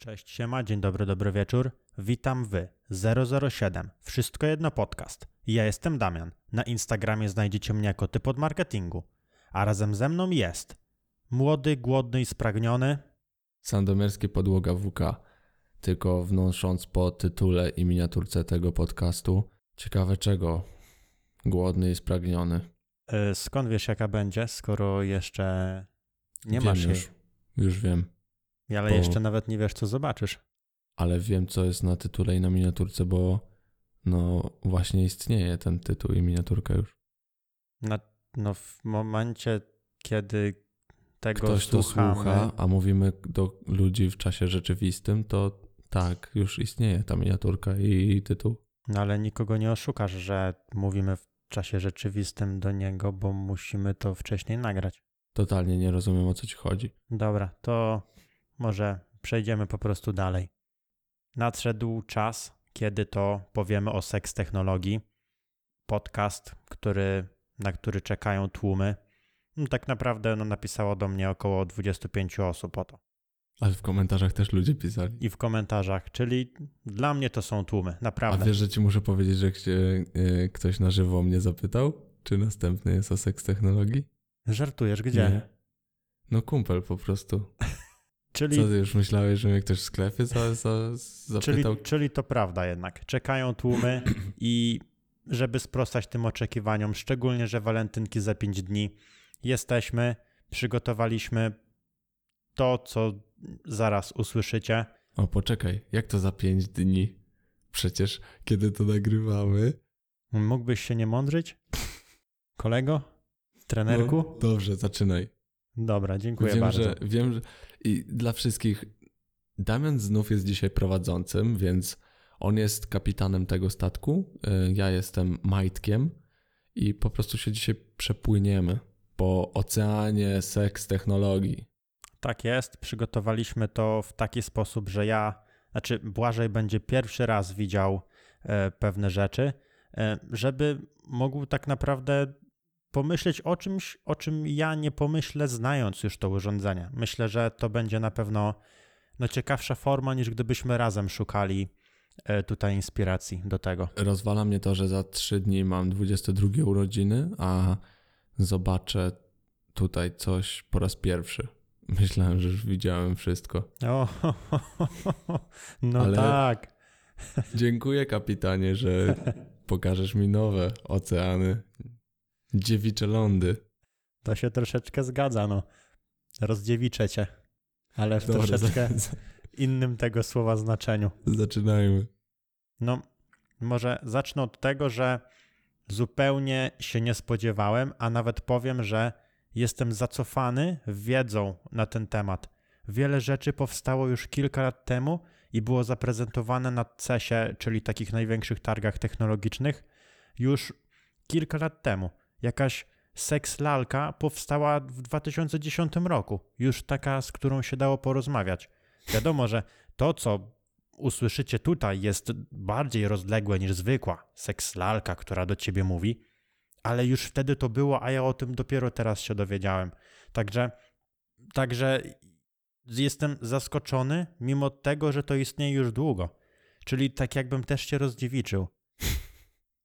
Cześć, siema, dzień dobry, dobry wieczór. Witam wy, 007, Wszystko Jedno Podcast. Ja jestem Damian. Na Instagramie znajdziecie mnie jako typ od marketingu. A razem ze mną jest młody, głodny i spragniony. Sandomierskie podłoga WK, tylko wnosząc po tytule i miniaturce tego podcastu. Ciekawe czego? Głodny i spragniony. Yy, skąd wiesz jaka będzie, skoro jeszcze nie wiem masz jej? już, już wiem. Ale bo- jeszcze nawet nie wiesz co zobaczysz. Ale wiem co jest na tytule i na miniaturce, bo no właśnie istnieje ten tytuł i miniaturka już. Na, no w momencie, kiedy tego Ktoś to słuchamy, słucha, a mówimy do ludzi w czasie rzeczywistym, to tak, już istnieje ta miniaturka i tytuł. No ale nikogo nie oszukasz, że mówimy w czasie rzeczywistym do niego, bo musimy to wcześniej nagrać. Totalnie nie rozumiem o co ci chodzi. Dobra, to może przejdziemy po prostu dalej. Nadszedł czas, kiedy to powiemy o seks technologii. Podcast, który, na który czekają tłumy. No, tak naprawdę no, napisało do mnie około 25 osób o to. Ale w komentarzach też ludzie pisali. I w komentarzach, czyli dla mnie to są tłumy, A naprawdę. wiesz, że ci muszę powiedzieć, że e, ktoś na żywo mnie zapytał, czy następny jest o seks technologii? Żartujesz, gdzie? Nie. No kumpel po prostu. Czyli Co ty już myślałeś, że mnie ktoś w sklepie za, za, Czyli, zapytał? czyli to prawda jednak. Czekają tłumy i żeby sprostać tym oczekiwaniom, szczególnie, że walentynki za 5 dni, jesteśmy, przygotowaliśmy to, co zaraz usłyszycie. O, poczekaj, jak to za pięć dni? Przecież kiedy to nagrywamy? Mógłbyś się nie mądrzyć? Kolego? Trenerku? No, dobrze, zaczynaj. Dobra, dziękuję wiem, bardzo. że wiem, że i dla wszystkich Damian znów jest dzisiaj prowadzącym, więc on jest kapitanem tego statku. y, Ja jestem majtkiem i po prostu się dzisiaj przepłyniemy po oceanie seks technologii. Tak jest, przygotowaliśmy to w taki sposób, że ja, znaczy Błażej będzie pierwszy raz widział e, pewne rzeczy, e, żeby mógł tak naprawdę pomyśleć o czymś, o czym ja nie pomyślę, znając już to urządzenie. Myślę, że to będzie na pewno no, ciekawsza forma, niż gdybyśmy razem szukali e, tutaj inspiracji do tego. Rozwala mnie to, że za trzy dni mam 22 urodziny, a zobaczę tutaj coś po raz pierwszy. Myślałem, że już widziałem wszystko. O, no Ale- tak. Dziękuję, kapitanie, że pokażesz mi nowe oceany, dziewicze lądy. To się troszeczkę zgadza, no. Rozdziewiczę cię, ale w Dobra, troszeczkę za- innym tego słowa znaczeniu. zaczynajmy. No, może zacznę od tego, że zupełnie się nie spodziewałem, a nawet powiem, że jestem zacofany wiedzą na ten temat. Wiele rzeczy powstało już kilka lat temu i było zaprezentowane na CES-ie, czyli takich największych targach technologicznych, już kilka lat temu. Jakaś seks lalka powstała w 2010 roku, już taka, z którą się dało porozmawiać. Wiadomo, że to, co usłyszycie tutaj, jest bardziej rozległe niż zwykła seks lalka, która do ciebie mówi, ale już wtedy to było, a ja o tym dopiero teraz się dowiedziałem. Także, także jestem zaskoczony, mimo tego, że to istnieje już długo. Czyli tak jakbym też się rozdziewiczył.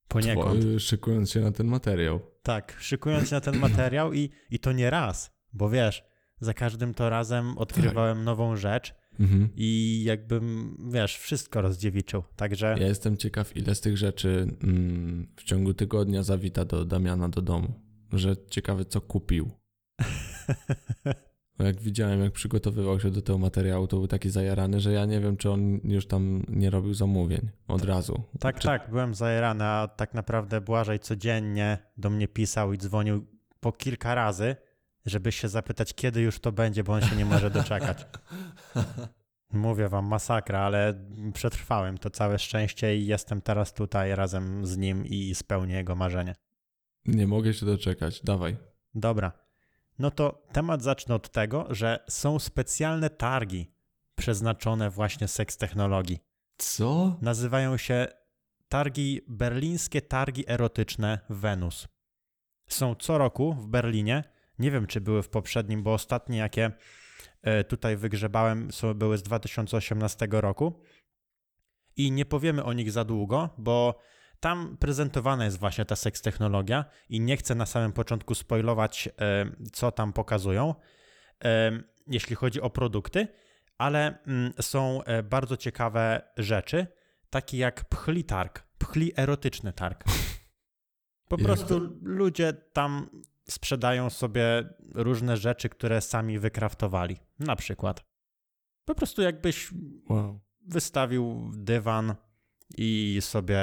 Poniekąd. Szykując się na ten materiał. Tak, szykując się na ten materiał i, i to nie raz, bo wiesz, za każdym to razem odkrywałem nową rzecz Mhm. i jakbym, wiesz, wszystko rozdziewiczył. Także Ja jestem ciekaw, ile z tych rzeczy mm, w ciągu tygodnia zawita do Damiana do domu. Że ciekawy, co kupił. Jak widziałem, jak przygotowywał się do tego materiału, to był taki zajarany, że ja nie wiem, czy on już tam nie robił zamówień od razu. tak, czy, tak, byłem zajerany, a tak naprawdę Błażej codziennie do mnie pisał i dzwonił po kilka razy, żeby się zapytać, kiedy już to będzie, bo on się nie może doczekać. Mówię wam, masakra, ale przetrwałem to całe szczęście i jestem teraz tutaj razem z nim i spełnię jego marzenie. Nie mogę się doczekać. Dawaj. Dobra. No to temat zacznę od tego, że są specjalne targi przeznaczone właśnie seks technologii. Co? Nazywają się targi berlińskie targi erotyczne Wenus. Są co roku w Berlinie. Nie wiem, czy były w poprzednim, bo ostatnie jakie e, tutaj wygrzebałem, są, były z 2018 roku i nie powiemy o nich za długo, bo tam prezentowana jest właśnie ta seks technologia i nie chcę na samym początku spoilować, e, co tam pokazują, e, jeśli chodzi o produkty, ale mm, są e, bardzo ciekawe rzeczy, takie jak pchli targ, pchli erotyczny targ. Po prostu ludzie tam sprzedają sobie różne rzeczy, które sami wykraftowali. Na przykład. Po prostu jakbyś wow. wystawił dywan i sobie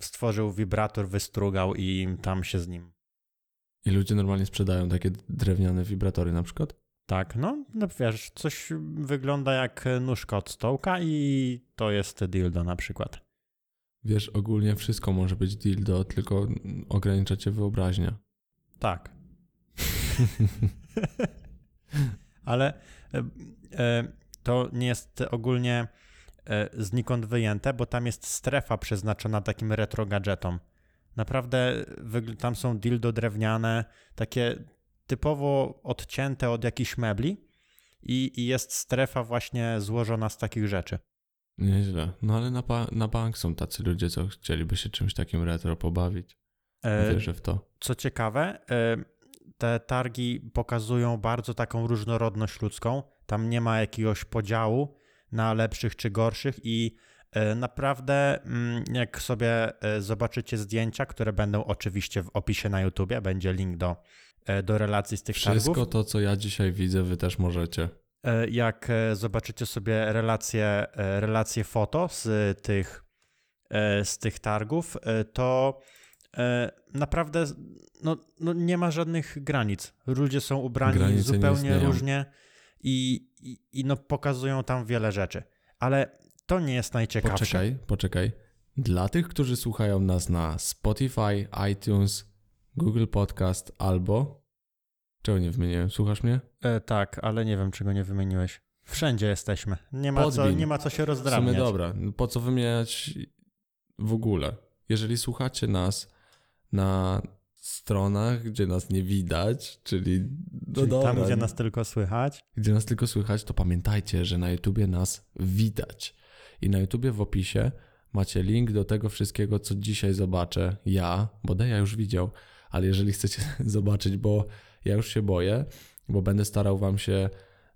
stworzył wibrator, wystrugał i tam się z nim. I ludzie normalnie sprzedają takie drewniane wibratory na przykład? Tak, no, no wiesz, coś wygląda jak nóżka od stołka i to jest dildo na przykład. Wiesz, ogólnie wszystko może być dildo, tylko ogranicza cię wyobraźnia. Tak. Ale e, e, to nie jest ogólnie znikąd wyjęte, bo tam jest strefa przeznaczona takim retro gadżetom. Naprawdę tam są dildo drewniane, takie typowo odcięte od jakichś mebli i, i jest strefa właśnie złożona z takich rzeczy. Nieźle. No ale na, na bank są tacy ludzie, co chcieliby się czymś takim retro pobawić. E, Wierzę w to. Co ciekawe, e, te targi pokazują bardzo taką różnorodność ludzką. Tam nie ma jakiegoś podziału na lepszych czy gorszych i e, naprawdę mm, jak sobie zobaczycie zdjęcia, które będą oczywiście w opisie na YouTubie, będzie link do, do relacji z tych Wszystko targów. Wszystko to, co ja dzisiaj widzę, wy też możecie. E, jak e, zobaczycie sobie relacje, e, relacje foto z tych, z tych targów, to naprawdę no, no nie ma żadnych granic. Ludzie są ubrani Granice zupełnie różnie i, i, i, no pokazują tam wiele rzeczy. Ale to nie jest najciekawsze. Poczekaj, poczekaj. Dla tych, którzy słuchają nas na Spotify, iTunes, Google Podcast albo Czego nie wymieniłem? Słuchasz mnie? E, tak, ale nie wiem, czego nie wymieniłeś. Wszędzie jesteśmy. Nie ma, co, nie ma co się rozdrabniać. W sumie dobra. Po co wymieniać w ogóle? Jeżeli słuchacie nas na stronach, gdzie nas nie widać, czyli, no czyli dobra, tam, gdzie nas tylko słychać. Gdzie nas tylko słychać, to pamiętajcie, że na YouTubie nas widać. I na YouTubie w opisie macie link do tego wszystkiego, co dzisiaj zobaczę ja, bo ja już widział, ale jeżeli chcecie zobaczyć, bo ja już się boję, bo będę starał Wam się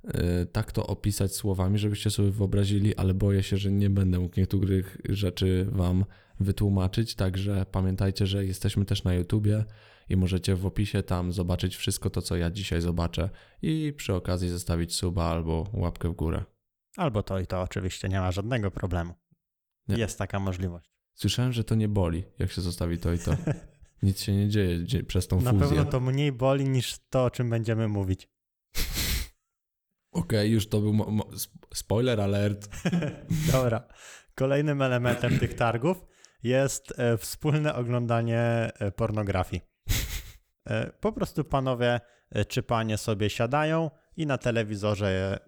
y, tak to opisać słowami, żebyście sobie wyobrazili, ale boję się, że nie będę mógł niektórych rzeczy Wam wytłumaczyć. Także pamiętajcie, że jesteśmy też na YouTubie i możecie w opisie tam zobaczyć wszystko to, co ja dzisiaj zobaczę i przy okazji zostawić suba albo łapkę w górę. Albo to i to oczywiście, nie ma żadnego problemu. Nie. Jest taka możliwość. Słyszałem, że to nie boli, jak się zostawi to i to. Nic się nie dzieje przez tą fuzję. Na pewno to mniej boli niż to, o czym będziemy mówić. Okej, okay, już to był spoiler alert. Dobra. Kolejnym elementem tych targów jest e, wspólne oglądanie e, pornografii. E, po prostu panowie czy panie sobie siadają i na telewizorze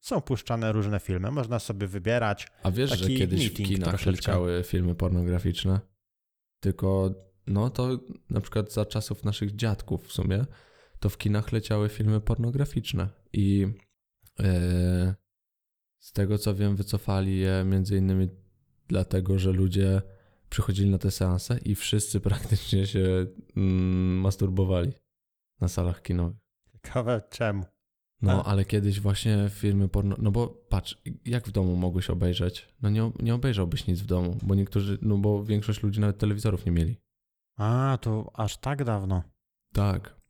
są puszczane różne filmy. Można sobie wybierać. A wiesz, że kiedyś w kinach troszeczkę. leciały filmy pornograficzne? Tylko no to na przykład za czasów naszych dziadków w sumie, to w kinach leciały filmy pornograficzne i yy, z tego co wiem, wycofali je między innymi dlatego, że ludzie przychodzili na te seanse i wszyscy praktycznie się mm, masturbowali na salach kinowych. Ciekawe czemu. No, tak. ale kiedyś właśnie filmy porno... No bo patrz, jak w domu mogłeś obejrzeć? No nie, nie obejrzałbyś nic w domu, bo niektórzy... No bo większość ludzi nawet telewizorów nie mieli. A, to aż tak dawno. Tak.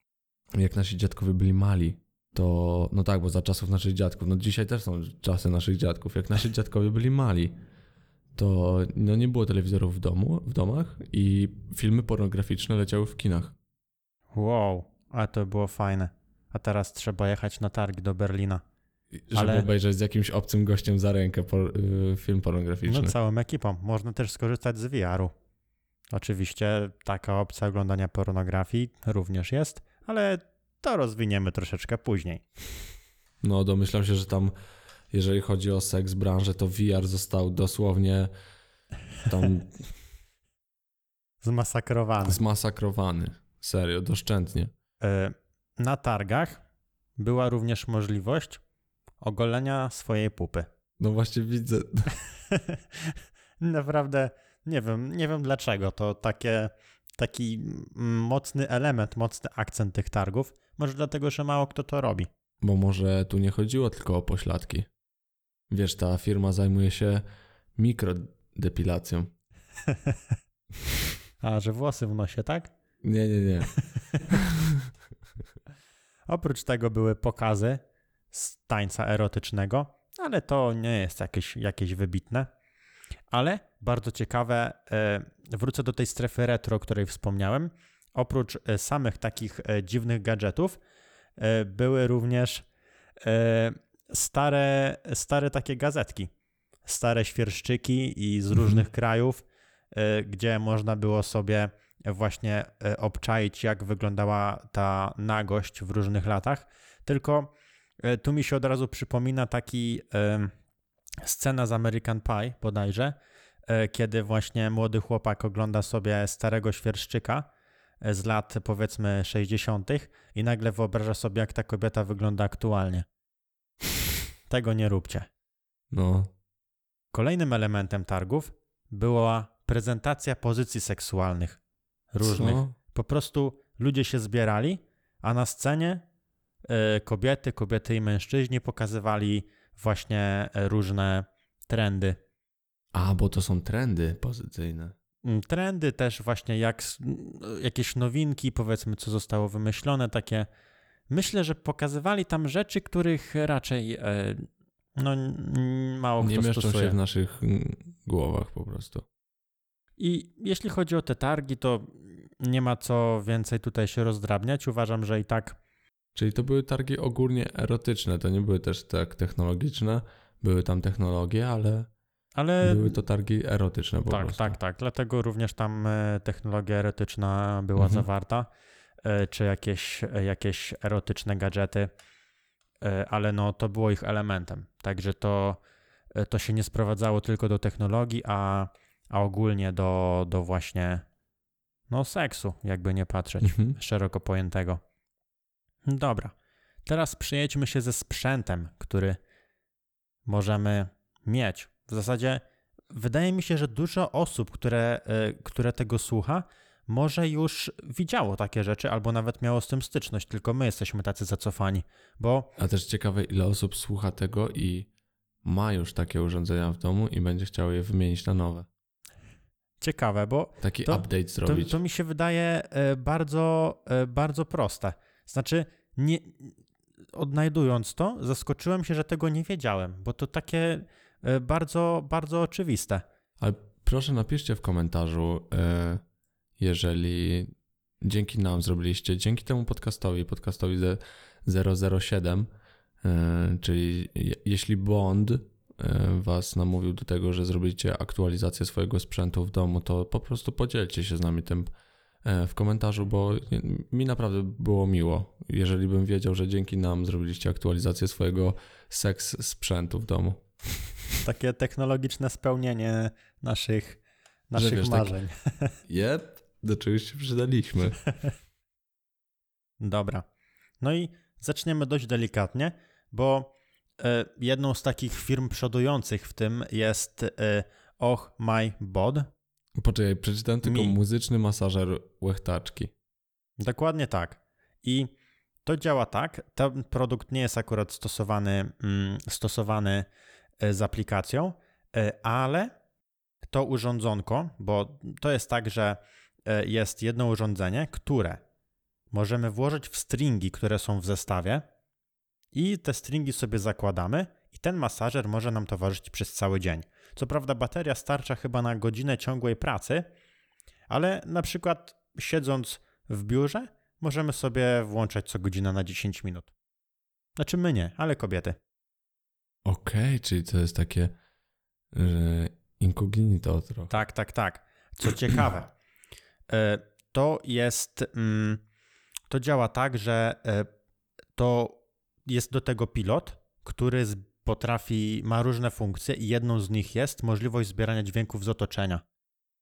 Jak nasi dziadkowie byli mali, to no tak, bo za czasów naszych dziadków, no dzisiaj też są czasy naszych dziadków. Jak nasi dziadkowie byli mali, to no nie było telewizorów w domu, w domach i filmy pornograficzne leciały w kinach. Wow, a to było fajne. A teraz trzeba jechać na targi do Berlina. Żeby Ale... obejrzeć z jakimś obcym gościem za rękę por, y, film pornograficzny. No całą ekipą. Można też skorzystać z VR-u. Oczywiście taka opcja oglądania pornografii również jest, ale to rozwiniemy troszeczkę później. No, domyślam się, że tam, jeżeli chodzi o seks branżę, to VR został dosłownie tam. Zmasakrowany. Zmasakrowany. Serio, doszczętnie. E, na targach była również możliwość ogolenia swojej pupy. No właśnie widzę. Naprawdę nie wiem, nie wiem dlaczego. To takie, taki mocny element, mocny akcent tych targów. Może dlatego, że mało kto to robi. Bo może tu nie chodziło tylko o pośladki. Wiesz, ta firma zajmuje się mikrodepilacją. A, że włosy w nosie, tak? Nie, nie, nie. Oprócz tego były pokazy z tańca erotycznego, ale to nie jest jakieś, jakieś wybitne. Ale bardzo ciekawe, e, wrócę do tej strefy retro, o której wspomniałem. Oprócz e, samych takich e, dziwnych gadżetów, były również stare, stare takie gazetki, stare świerszczyki i z mhm. różnych krajów, gdzie można było sobie właśnie obczaić, jak wyglądała ta nagość w różnych latach. Tylko tu mi się od razu przypomina taki scena z American Pie bodajże, kiedy właśnie młody chłopak ogląda sobie starego świerszczyka z lat powiedzmy 60. i nagle wyobraża sobie, jak ta kobieta wygląda aktualnie. Tego nie róbcie. No. Kolejnym elementem targów była prezentacja pozycji seksualnych różnych. Co? Po prostu ludzie się zbierali, a na scenie e, kobiety, kobiety i mężczyźni pokazywali właśnie e, różne trendy. A, bo to są trendy pozycyjne. Mm, trendy też właśnie jak jakieś nowinki, powiedzmy, co zostało wymyślone, takie. Myślę, że pokazywali tam rzeczy, których raczej e, no, mało Nie kto mieszczą stosuje. się w naszych głowach po prostu. I jeśli chodzi o te targi, to nie ma co więcej tutaj się rozdrabniać. Uważam, że i tak Czyli to były targi ogólnie erotyczne, to nie były też tak technologiczne, były tam technologie, ale, ale... były to targi erotyczne po tak, prostu. Tak, tak, dlatego również tam e, technologia erotyczna była mhm. zawarta, czy jakieś, e, jakieś erotyczne gadżety, ale no to było ich elementem, także to, to się nie sprowadzało tylko do technologii, a, a ogólnie do, do właśnie no seksu, jakby nie patrzeć, mhm. szeroko pojętego. Dobra, teraz przejedźmy się ze sprzętem, który możemy mieć. W zasadzie wydaje mi się, że dużo osób, które, e, które tego słucha, może już widziało takie rzeczy, albo nawet miało z tym styczność, tylko my jesteśmy tacy zacofani, bo... A też ciekawe, ile osób słucha tego i ma już takie urządzenia w domu i będzie chciało je wymienić na nowe. Ciekawe, bo... Taki to, update zrobić. To, to mi się wydaje e, bardzo, e, bardzo proste. Znaczy, nie, odnajdując to, zaskoczyłem się, że tego nie wiedziałem, bo to takie e, bardzo, bardzo oczywiste. Ale proszę napiszcie w komentarzu, e, jeżeli dzięki nam zrobiliście, dzięki temu podcastowi, podcastowi 007, e, czyli jeśli Bond was namówił do tego, że zrobicie aktualizację swojego sprzętu w domu, to po prostu podzielcie się z nami tym E, w komentarzu, bo mi naprawdę było miło, jeżeli bym wiedział, że dzięki nam zrobiliście aktualizację swojego seks sprzętu w domu. Takie technologiczne spełnienie naszych, naszych wiesz, tak marzeń. Tak, yep, do czegoś się przydaliśmy. Dobra. No i zaczniemy dość delikatnie, bo e, jedną z takich firm przodujących w tym jest e, Och My Bod, Poczekaj, przeczytałem tylko Mi. muzyczny masażer łechtaczki. Dokładnie tak. I to działa tak. Ten produkt nie jest akurat stosowany, mm, stosowany e, z aplikacją, ale to urządzonko, bo to jest tak, że jest jedno urządzenie, które możemy włożyć w stringi, które są w zestawie i te stringi sobie zakładamy i ten masażer może nam towarzyszyć przez cały dzień. Co prawda bateria starcza chyba na godzinę ciągłej pracy, ale na przykład siedząc w biurze możemy sobie włączać co godzina na 10 minut. Znaczy my nie, ale kobiety. Okej, okay, czyli to jest takie że incognito trochę. Tak, tak, tak. Co ciekawe, e, to jest, mm, to działa tak, że e, to jest do tego pilot, który potrafi, ma różne funkcje i jedną z nich jest możliwość zbierania dźwięków z otoczenia.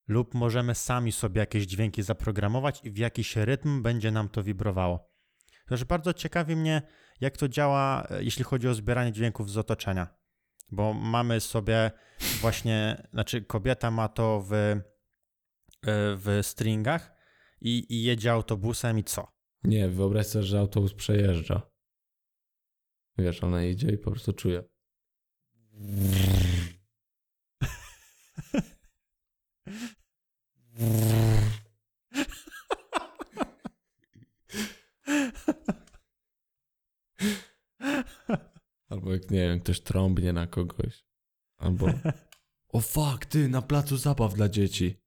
Lub możemy sami sobie jakieś dźwięki zaprogramować i w jakiś rytm będzie nam to wibrowało. Też bardzo ciekawi mnie, jak to działa, e, jeśli chodzi o zbieranie dźwięków z otoczenia. Bo mamy sobie właśnie, znaczy kobieta ma to w, e, w stringach i, i jedzie autobusem i co? Nie, wyobraź sobie, że autobus przejeżdża. Wiesz, ona idzie i po prostu czuje. Albo jak, nie wiem, ktoś trąbnie na kogoś. Albo, o fuck, ty, na placu zabaw dla dzieci.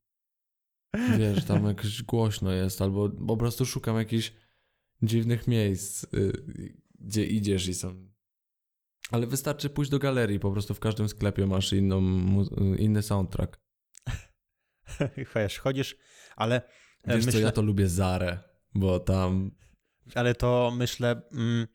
Wiesz, tam jakoś głośno jest, albo po prostu szukam jakichś dziwnych miejsc, y, gdzie idziesz i są... Ale wystarczy pójść do galerii, po prostu w każdym sklepie masz inną, mu- inny soundtrack. Wiesz, chodzisz, ale e, Wiesz myślę, co, ja to lubię Zarę, bo tam... ale to myślę, mm,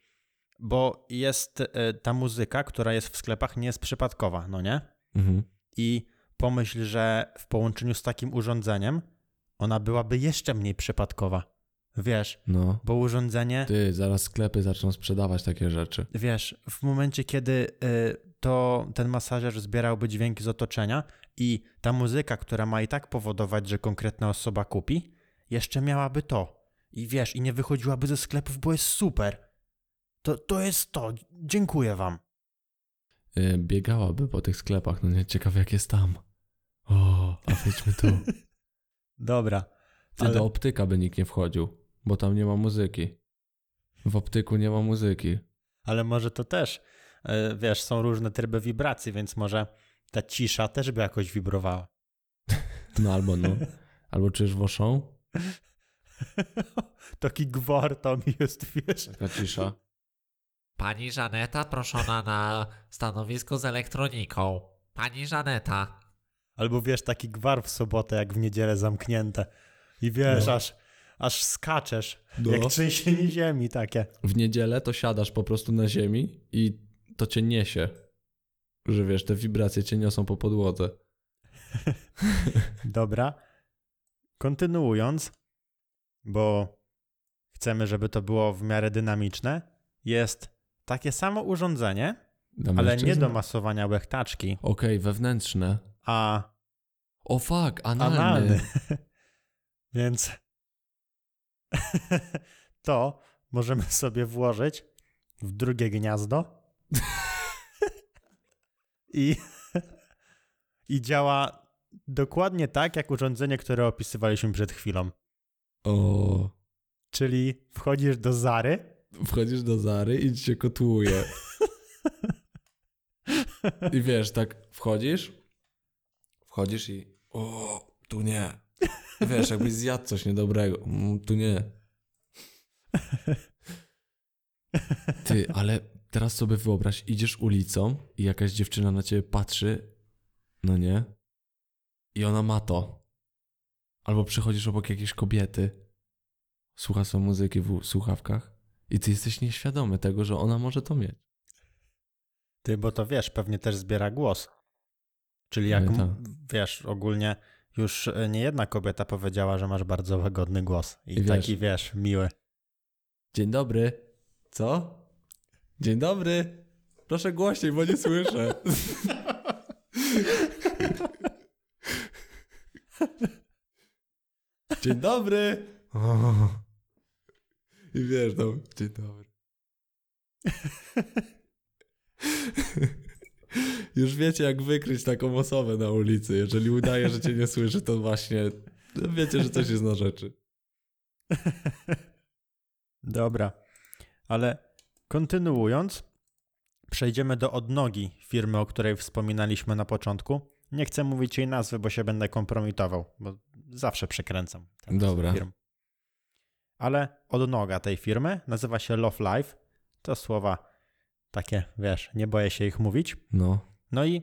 bo jest e, ta muzyka, która jest w sklepach, nie jest przypadkowa, no nie? Mhm. I pomyśl, że w połączeniu z takim urządzeniem ona byłaby jeszcze mniej przypadkowa. Wiesz, No. bo urządzenie, Ty, zaraz sklepy zaczną sprzedawać takie rzeczy. wiesz, w momencie, kiedy y, to ten masażer zbierałby dźwięki z otoczenia i ta muzyka, która ma i tak powodować, że konkretna osoba kupi, jeszcze miałaby to. I wiesz, i nie wychodziłaby ze sklepów, bo jest super. To, to jest to. Dziękuję wam. Y, Biegałaby po tych sklepach, no nie, ciekawe jak jest tam. O, a wejdźmy tu. Dobra. Ty, Ale- do optyka by nikt nie wchodził, bo tam nie ma muzyki. W optyku nie ma muzyki. Ale może to też, e, wiesz, są różne tryby wibracji, więc może ta cisza też by jakoś wibrowała. No albo no. Albo czyż woszą? Taki gwar tam jest, wiesz. Taka cisza. Pani Żaneta proszona na stanowisko z elektroniką. Pani Żaneta. Albo wiesz, taki gwar w sobotę, jak w niedzielę zamknięte. I wiesz, No. aż, aż skaczesz, No. jak trzęsienie ziemi takie. W niedzielę to siadasz po prostu na ziemi i to cię niesie. Że wiesz, te wibracje cię niosą po podłodze. Dobra. Kontynuując, bo chcemy, żeby to było w miarę dynamiczne, jest takie samo urządzenie, ale nie do masowania łechtaczki, Okej, wewnętrzne. A O fuck, analny. analny. Więc to możemy sobie włożyć w drugie gniazdo i, i działa dokładnie tak, jak urządzenie, które opisywaliśmy przed chwilą. O, Czyli wchodzisz do Zary, wchodzisz do Zary i ci się kotłuje. I wiesz, tak wchodzisz, wchodzisz i o, tu nie. Wiesz, jakbyś zjadł coś niedobrego. Mm, tu nie. Ty, ale teraz sobie wyobraź, idziesz ulicą i jakaś dziewczyna na ciebie patrzy, no nie? I ona ma to. Albo przechodzisz obok jakiejś kobiety, słucha sobie muzyki w słuchawkach i ty jesteś nieświadomy tego, że ona może to mieć. ty, bo to wiesz, pewnie też zbiera głos. Czyli jak, No i m- wiesz, ogólnie już e, nie jedna kobieta powiedziała, że masz bardzo łagodny głos. I, I wiesz- taki, wiesz, miły. Dzień dobry. Co? Dzień dobry. Proszę głośniej, bo nie słyszę. Dzień dobry. I wiesz, no, dzień dobry. Już wiecie, jak wykryć taką osobę na ulicy. Jeżeli udaje, że cię nie słyszy, to właśnie wiecie, że coś jest na rzeczy. Dobra, ale kontynuując, przejdziemy do odnogi firmy, o której wspominaliśmy na początku. Nie chcę mówić jej nazwy, bo się będę kompromitował, bo zawsze przekręcam. Dobra. Firm. Ale odnoga tej firmy nazywa się Love Life. To słowa takie, wiesz, nie boję się ich mówić. No. No i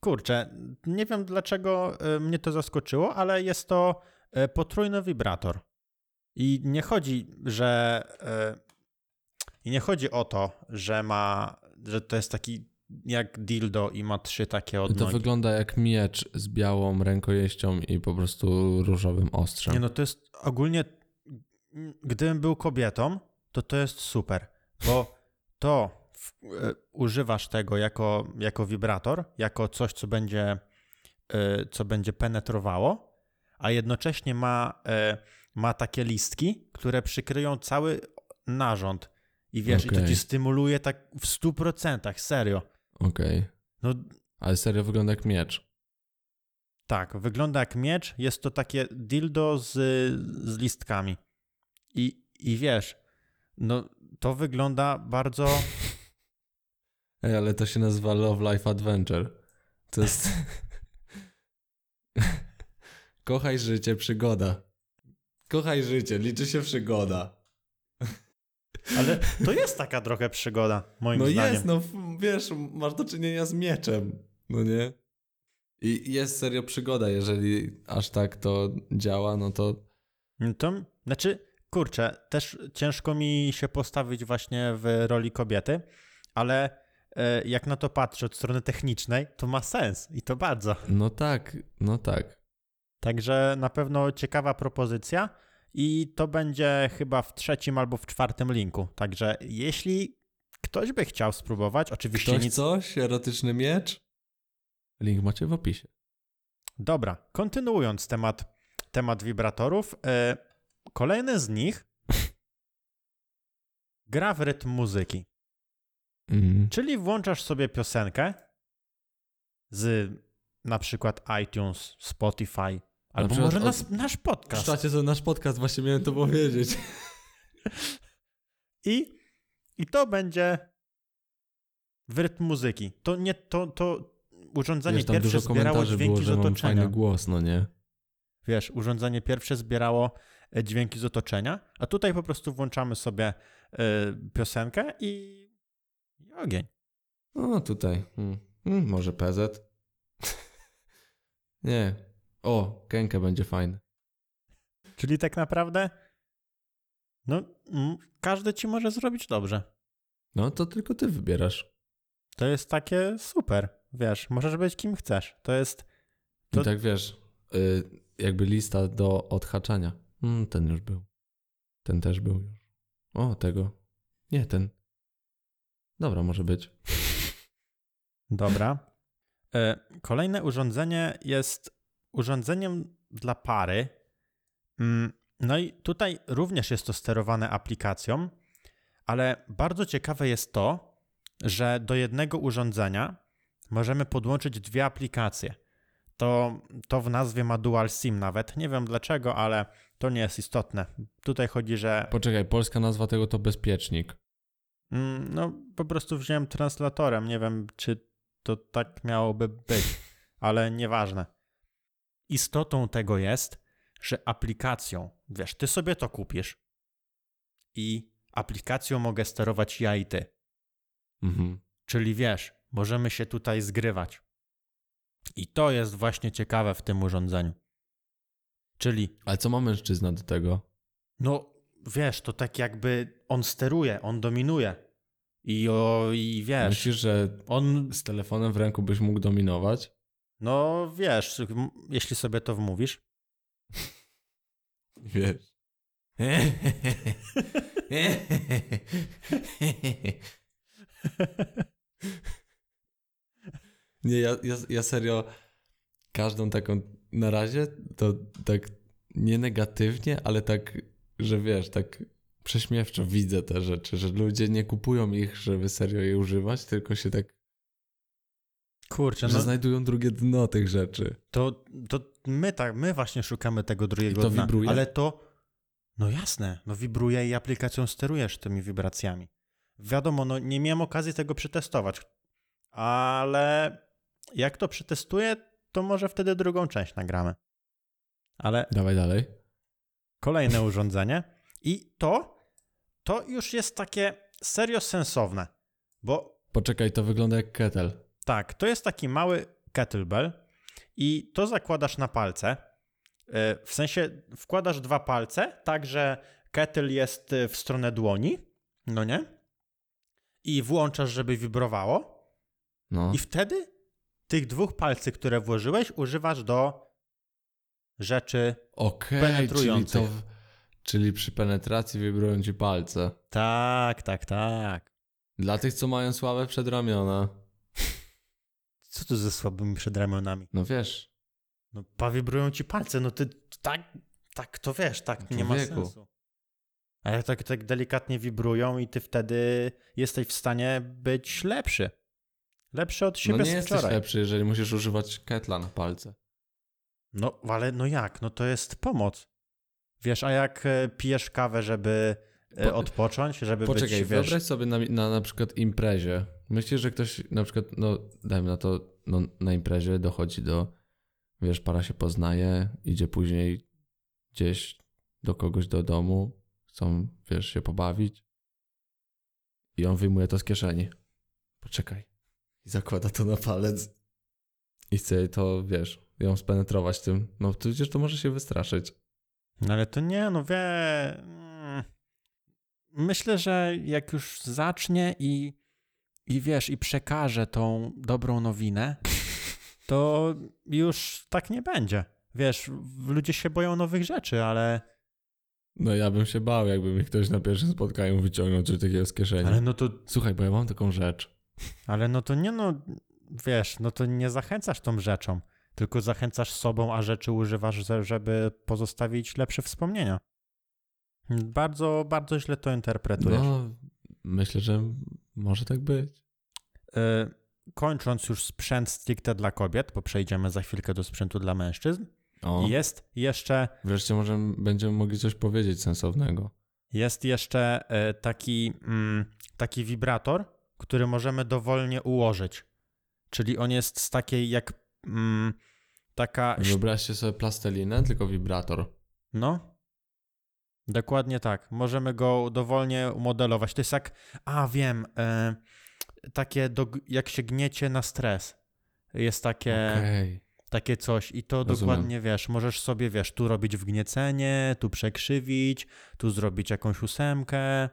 kurczę, nie wiem dlaczego y, mnie to zaskoczyło, ale jest to y, potrójny wibrator. I nie chodzi, że. y, I nie chodzi o to, że ma. że to jest taki jak dildo i ma trzy takie To odnogi. wygląda jak miecz z białą rękojeścią i po prostu różowym ostrzem. Nie no, to jest ogólnie. Gdybym był kobietą, to to jest super, bo to e, używasz tego jako, jako wibrator, jako coś, co będzie, e, co będzie penetrowało, a jednocześnie ma, e, ma takie listki, które przykryją cały narząd. I wiesz, i to ci stymuluje tak w 100%, serio. Okej. No Ale serio wygląda jak miecz. tak, wygląda jak miecz, jest to takie dildo z, z listkami. I, I wiesz, no to wygląda bardzo... Ej, ale to się nazywa Love Life Adventure. To jest... Kochaj życie, przygoda. Kochaj życie, liczy się przygoda. Ale to jest taka trochę przygoda, moim No zdaniem. jest, no wiesz, masz do czynienia z mieczem, no nie? I jest serio przygoda, jeżeli aż tak to działa, no to To, znaczy, kurczę, też ciężko mi się postawić właśnie w roli kobiety, ale jak na to patrzę od strony technicznej, to ma sens i to bardzo. no tak, no tak. Także na pewno ciekawa propozycja i to będzie chyba w trzecim albo w czwartym linku. Także jeśli ktoś by chciał spróbować, oczywiście Ktoś nic. coś? Erotyczny miecz? Link macie w opisie. Dobra, kontynuując temat, temat wibratorów, e, kolejny z nich gra w rytm muzyki. Mhm. Czyli włączasz sobie piosenkę z na przykład iTunes, Spotify, albo przykład może nas, nasz podcast. Szczacie to nasz podcast, właśnie miałem to powiedzieć. I, I to będzie w rytm muzyki. To nie, to, to urządzenie Wiesz, tam pierwsze dużo zbierało dźwięki było, z że mam otoczenia. fajny głos, no nie? Wiesz, urządzenie pierwsze zbierało e, dźwięki z otoczenia, a tutaj po prostu włączamy sobie e, piosenkę i ogień. No tutaj. Hmm. Hmm, może PZ? nie. O, Kenke będzie fajny. Czyli tak naprawdę no, mm, każdy ci może zrobić dobrze. No to tylko ty wybierasz. To jest takie super, wiesz, możesz być kim chcesz. To jest, To- I tak wiesz, y, jakby lista do odhaczania. Mm, ten już był. Ten też był już. O, tego. Nie, ten. Dobra, może być. dobra. E, Kolejne urządzenie jest urządzeniem dla pary. Mm, No i tutaj również jest to sterowane aplikacją, ale bardzo ciekawe jest to, że do jednego urządzenia możemy podłączyć dwie aplikacje. To, to w nazwie ma Dual SIM nawet. Nie wiem dlaczego, ale to nie jest istotne. Tutaj chodzi, że Poczekaj, polska nazwa tego to bezpiecznik. Mm, No, po prostu wziąłem translatorem. Nie wiem, czy to tak miałoby być, ale nieważne. Istotą tego jest, że aplikacją, wiesz, ty sobie to kupisz i aplikacją mogę sterować ja i ty. Mhm. Czyli wiesz, możemy się tutaj zgrywać. I to jest właśnie ciekawe w tym urządzeniu. Czyli Ale co ma mężczyzna do tego? No, wiesz, to tak jakby on steruje, on dominuje. I, o, i wiesz, Myślisz, że on, z telefonem w ręku byś mógł dominować? no wiesz, jeśli sobie to wmówisz. Wiesz. Nie, ja, ja, ja serio każdą taką na razie to tak nie negatywnie, ale tak, że wiesz, tak prześmiewczo widzę te rzeczy, że ludzie nie kupują ich, żeby serio je używać, tylko się tak, Kurczę, że no znajdują drugie dno tych rzeczy. to, to my tak, my właśnie szukamy tego drugiego I to dna. wibruje? Ale to, no jasne, no wibruje i aplikacją sterujesz tymi wibracjami. Wiadomo, no nie miałem okazji tego przetestować, ale jak to przetestuję, to może wtedy drugą część nagramy. Ale Dawaj dalej. Kolejne urządzenie. I to, to już jest takie serio sensowne, bo Poczekaj, to wygląda jak kettle. tak, to jest taki mały kettlebell i to zakładasz na palce. E, W sensie wkładasz dwa palce, tak że kettle jest e, w stronę dłoni, no nie? I włączasz, żeby wibrowało. No. I wtedy tych dwóch palcy, które włożyłeś, używasz do rzeczy. Czyli penetrujących. to. w- Czyli przy penetracji wibrują ci palce. Tak, tak, tak. Dla tych, co mają słabe przedramiona. Co tu ze słabymi przedramionami? No wiesz, No powibrują ci palce, no ty tak, tak to wiesz, tak nie ma sensu. A jak tak, tak delikatnie wibrują i ty wtedy jesteś w stanie być lepszy. Lepszy od siebie no nie z jesteś wczoraj. lepszy, jeżeli musisz używać ketla na palce. No, ale no jak? No to jest pomoc. Wiesz, a jak e, pijesz kawę, żeby e, Po- odpocząć, żeby Poczekaj, być, wiesz... wyobraź sobie na, na na przykład imprezie. Myślisz, że ktoś na przykład, no dajmy na to, no, na imprezie dochodzi do, wiesz, para się poznaje, idzie później gdzieś do kogoś do domu, chcą, wiesz, się pobawić i on wyjmuje to z kieszeni. Poczekaj. I zakłada to na palec i chce to, wiesz, ją spenetrować tym. No to przecież to może się wystraszyć. No ale to nie, no wie... mm. Myślę, że jak już zacznie i, i wiesz, i przekaże tą dobrą nowinę, to już tak nie będzie. Wiesz, ludzie się boją nowych rzeczy, ale, No ja bym się bał, jakby mi ktoś na pierwszym spotkaniu wyciągnął coś takiego z kieszeni. ale no to Słuchaj, bo ja mam taką rzecz. Ale no to nie no, wiesz, no to nie zachęcasz tą rzeczą, tylko zachęcasz sobą, a rzeczy używasz, żeby pozostawić lepsze wspomnienia. Bardzo, bardzo źle to interpretujesz. No, myślę, że może tak być. Y, kończąc już sprzęt stricte dla kobiet, bo przejdziemy za chwilkę do sprzętu dla mężczyzn, O, jest jeszcze, wreszcie może będziemy mogli coś powiedzieć sensownego. jest jeszcze y, taki, mm, taki wibrator, który możemy dowolnie ułożyć. Czyli on jest z takiej jak mm, taka Wyobraźcie sobie plastelinę, tylko wibrator. No. Dokładnie tak. Możemy go dowolnie umodelować. To jest jak, a wiem, e, takie, do, jak się gniecie na stres. Jest takie, Okej. takie coś i to Rozumiem. dokładnie wiesz. Możesz sobie, wiesz, tu robić wgniecenie, tu przekrzywić, tu zrobić jakąś ósemkę.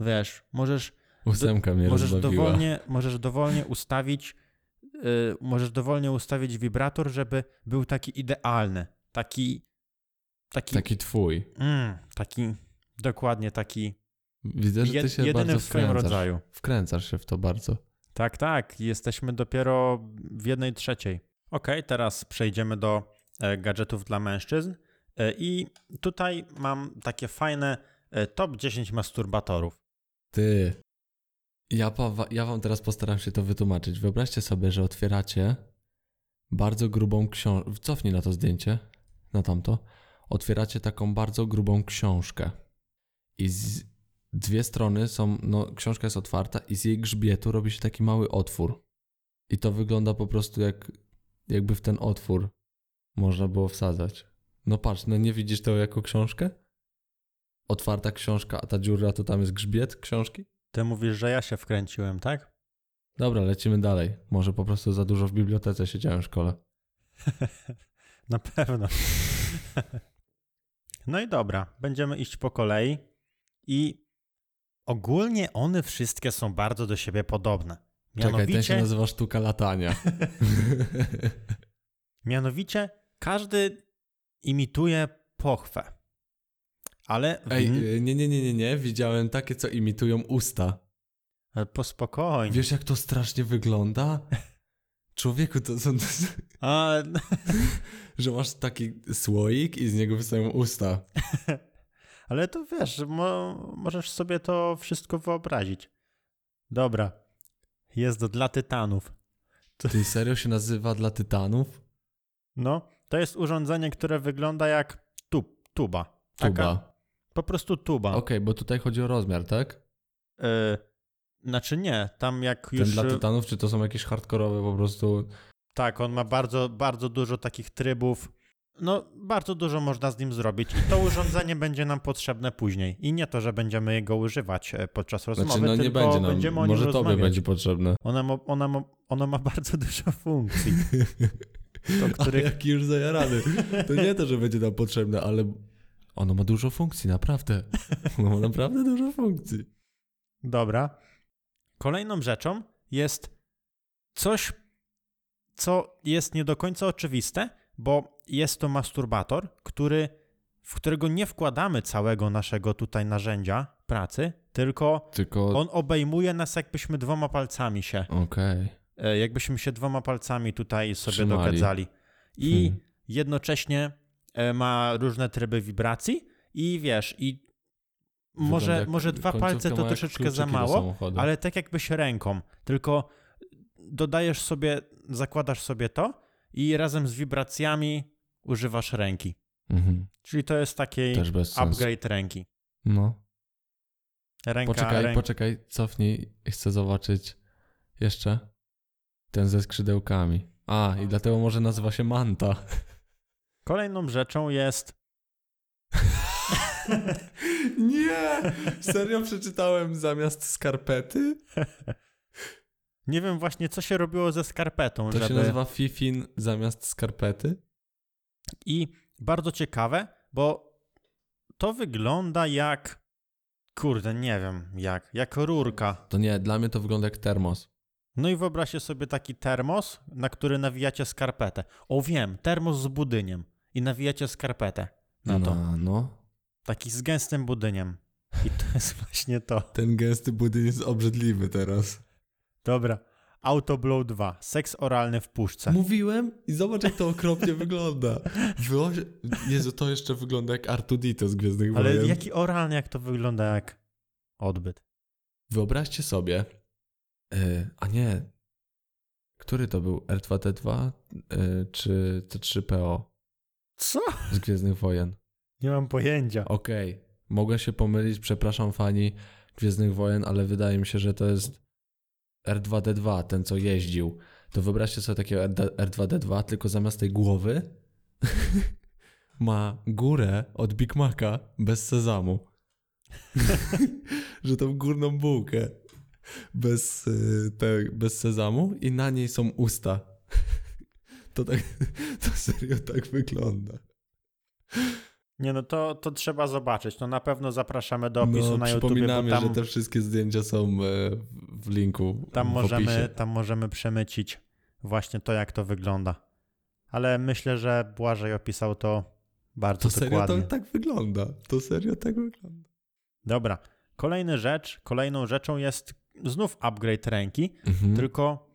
Wiesz, możesz, Ósemka mnie możesz, rozbawiła. dowolnie, możesz dowolnie ustawić, y, możesz dowolnie ustawić wibrator, żeby był taki idealny. Taki, taki Taki twój. Mm, taki, dokładnie taki Widzę, że ty się jedyny bardzo w swoim wkręcasz. rodzaju. Wkręcasz się w to bardzo. Tak, tak, jesteśmy dopiero w jednej trzeciej. Ok, teraz przejdziemy do e, gadżetów dla mężczyzn e, i tutaj mam takie fajne e, top 10 masturbatorów. Ty. Ja, ja wam teraz postaram się to wytłumaczyć. Wyobraźcie sobie, że otwieracie bardzo grubą książkę. Cofnij na to zdjęcie, na tamto. Otwieracie taką bardzo grubą książkę. I z dwie strony są, no książka jest otwarta i z jej grzbietu robi się taki mały otwór. I to wygląda po prostu jak, jakby w ten otwór można było wsadzać. No patrz, no nie widzisz tego jako książkę? Otwarta książka, a ta dziura to tam jest grzbiet książki? Ty mówisz, że ja się wkręciłem, tak? Dobra, lecimy dalej. Może po prostu za dużo w bibliotece siedziałem w szkole. Na pewno. no i dobra, będziemy iść po kolei i ogólnie one wszystkie są bardzo do siebie podobne. Czekaj, ten się Mianowicie, nazywa sztuka latania. mianowicie każdy imituje pochwę. Ale Ej, y, nie, nie, nie, nie, nie. Widziałem takie, co imitują usta. e, po spokojnie. Wiesz, jak to strasznie wygląda? Człowieku, to są... A, że masz taki słoik i z niego wystają usta. ale to wiesz, mo, możesz sobie to wszystko wyobrazić. Dobra. Jest to dla tytanów. Ty serio się nazywa dla tytanów? No, to jest urządzenie, które wygląda jak tub, tuba. Taka, Tuba. Po prostu tuba. Okej, bo tutaj chodzi o rozmiar, tak? E, znaczy nie, tam jak Ten już... dla tytanów, czy to są jakieś hardkorowe po prostu... Tak, on ma bardzo, bardzo dużo takich trybów. No, bardzo dużo można z nim zrobić. I to urządzenie będzie nam potrzebne później. I nie to, że będziemy jego używać e, podczas rozmowy, Znaczy, no nie będzie będziemy nam. o nim Może tobie rozmawiać. będzie potrzebne. Ona ma, ona, ma, ona ma bardzo dużo funkcji, do których... jaki już zajarany. To nie to, że będzie nam potrzebne, ale ono ma dużo funkcji, naprawdę. Ono ma naprawdę dużo funkcji. Dobra. Kolejną rzeczą jest coś, co jest nie do końca oczywiste, bo jest to masturbator, który, w którego nie wkładamy całego naszego tutaj narzędzia pracy, tylko Tylko. on obejmuje nas jakbyśmy dwoma palcami się, Okej. e, jakbyśmy się dwoma palcami tutaj sobie Trzymali. dogadzali. I Hmm. jednocześnie ma różne tryby wibracji i wiesz, i może, może dwa palce to troszeczkę za mało, ale tak jakbyś ręką, tylko dodajesz sobie, zakładasz sobie to i razem z wibracjami używasz ręki. Mhm. Czyli to jest taki bez sensu. upgrade ręki. No. Ręka, Poczekaj, ręk... poczekaj, cofnij. Chcę zobaczyć jeszcze ten ze skrzydełkami. A, i dlatego może nazywa się Manta. Kolejną rzeczą jest Nie! Serio przeczytałem zamiast skarpety? Nie wiem właśnie, co się robiło ze skarpetą, To żeby... się nazywa Fifin zamiast skarpety? I bardzo ciekawe, bo to wygląda jak... Kurde, nie wiem jak. Jak rurka. To nie, dla mnie to wygląda jak termos. No i wyobraźcie sobie taki termos, na który nawijacie skarpetę. O wiem, termos z budyniem. I nawijacie skarpetę na to. No, no. Taki z gęstym budyniem. I to jest właśnie to. Ten gęsty budynek jest obrzydliwy teraz. Dobra. Autoblow 2. Seks oralny w puszce. Mówiłem i zobacz jak to okropnie wygląda. Wyoś... Jezu, to jeszcze wygląda jak Artudito z Gwiezdnych Ale Wojen. jaki oralny, jak to wygląda jak odbyt. Wyobraźcie sobie, e, a nie, który to był? R2D2 e, czy C3PO Co? z Gwiezdnych Wojen? Nie mam pojęcia. Okej, mogę się pomylić, przepraszam fani Gwiezdnych Wojen, ale wydaje mi się, że to jest R2D2, ten co jeździł. To wyobraźcie sobie takiego R2D2, tylko zamiast tej głowy ma górę od Big Maca bez sezamu. że tą górną bułkę bez, y, te, bez sezamu i na niej są usta. To tak, to serio tak wygląda. Nie no, to, to trzeba zobaczyć. No na pewno zapraszamy do opisu no, na YouTube, przypominamy, tam, że te wszystkie zdjęcia są e, w linku tam, w możemy, opisie. tam możemy przemycić właśnie to, jak to wygląda. Ale myślę, że Błażej opisał to bardzo To serio dokładnie. to tak wygląda. To serio tak wygląda. Dobra. Kolejna rzecz, kolejną rzeczą jest znów upgrade ręki, Mhm. tylko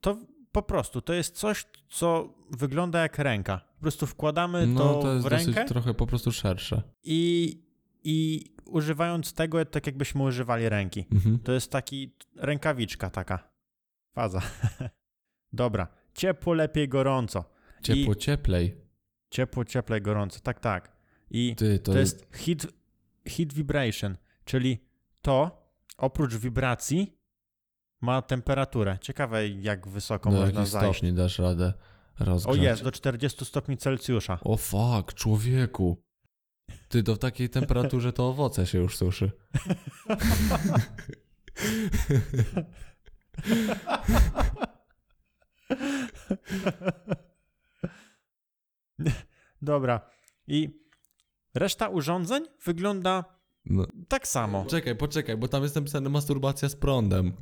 to po prostu to jest coś, co wygląda jak ręka. Po prostu wkładamy No to, to jest w rękę trochę po prostu szersze. i, i używając tego, tak jakbyśmy używali ręki. Mhm. To jest taki rękawiczka taka. Faza. Dobra. Ciepło, lepiej, gorąco. Ciepło, cieplej. Ciepło, cieplej, gorąco. Tak, tak. I Ty, to, to jest heat, heat vibration, czyli to oprócz wibracji ma temperaturę. Ciekawe, jak wysoko do można jakich zajść. stopni dasz radę O rozgrzać. jest, do 40 stopni Celsjusza. O fuck, człowieku. Ty, w takiej temperaturze to owoce się już suszy. Dobra. I reszta urządzeń wygląda No. tak samo. Czekaj, poczekaj, bo tam jest napisane masturbacja z prądem.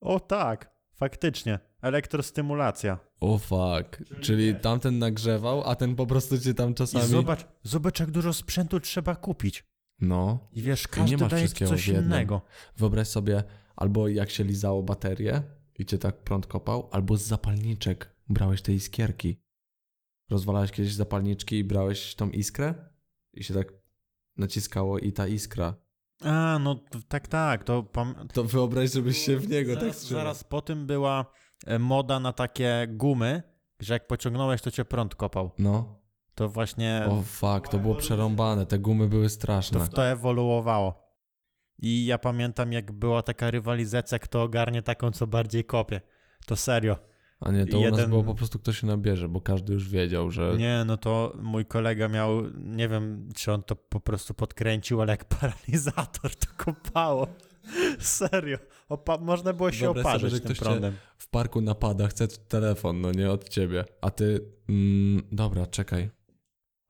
O tak, faktycznie. Elektrostymulacja. O fuck. Czyli tamten nagrzewał, a ten po prostu cię tam I czasami... zobacz, zobacz, jak dużo sprzętu trzeba kupić. No. I wiesz, nie każdy masz daje coś innego. Wyobraź sobie, albo jak się lizało baterię i cię tak prąd kopał, albo z zapalniczek brałeś te iskierki. Rozwalałeś kiedyś zapalniczki i brałeś tą iskrę i się tak naciskało i ta iskra. A, no tak, tak. To pam... To wyobraź, żebyś się w niego tak zaraz, strzelał. zaraz po tym była e, moda na takie gumy, że jak pociągnąłeś, to cię prąd kopał. No. To właśnie O fuck, to było przerąbane, te gumy były straszne. to, to ewoluowało. I ja pamiętam, jak była taka rywalizacja, kto ogarnie taką, co bardziej kopie. To serio. A nie, to u nas jeden- było po prostu kto się nabierze, bo każdy już wiedział, że... Nie, no to mój kolega miał, nie wiem, czy on to po prostu podkręcił, ale jak paralizator to kopało. Serio. Opa- można było się Wyobraź sobie, oparzyć że tym ktoś cię- prądem. w parku napada, chce telefon, no nie od ciebie. A ty, mm, dobra, czekaj.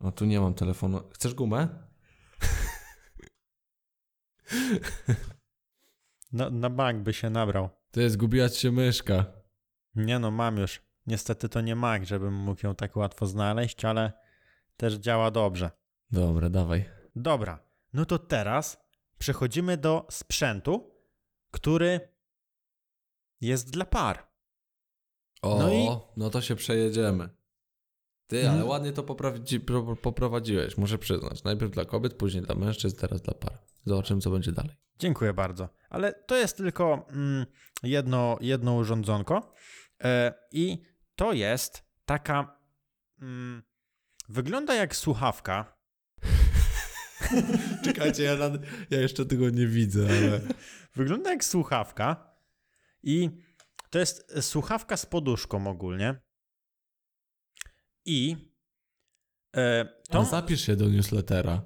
No tu nie mam telefonu. Chcesz gumę? Na, na bank by się nabrał. Ty, zgubiła ci się myszka. Nie no, mam już. Niestety to nie Mac, żebym mógł ją tak łatwo znaleźć, ale też działa dobrze. Dobra, dawaj. Dobra, no to teraz przechodzimy do sprzętu, który jest dla par. O, No no, i- to się przejedziemy. Ty, ale Mhm. ładnie to poprawi- poprowadziłeś, muszę przyznać. Najpierw dla kobiet, później dla mężczyzn, teraz dla par. Zobaczymy, co będzie dalej. Dziękuję bardzo. Ale to jest tylko mm, jedno, jedno urządzonko. E, I to jest taka. Mm, wygląda jak słuchawka. Czekajcie, ja, nad... ja jeszcze tego nie widzę, ale... Wygląda jak słuchawka. I to jest słuchawka z poduszką ogólnie. I. E, tą, zapisz się do newslettera.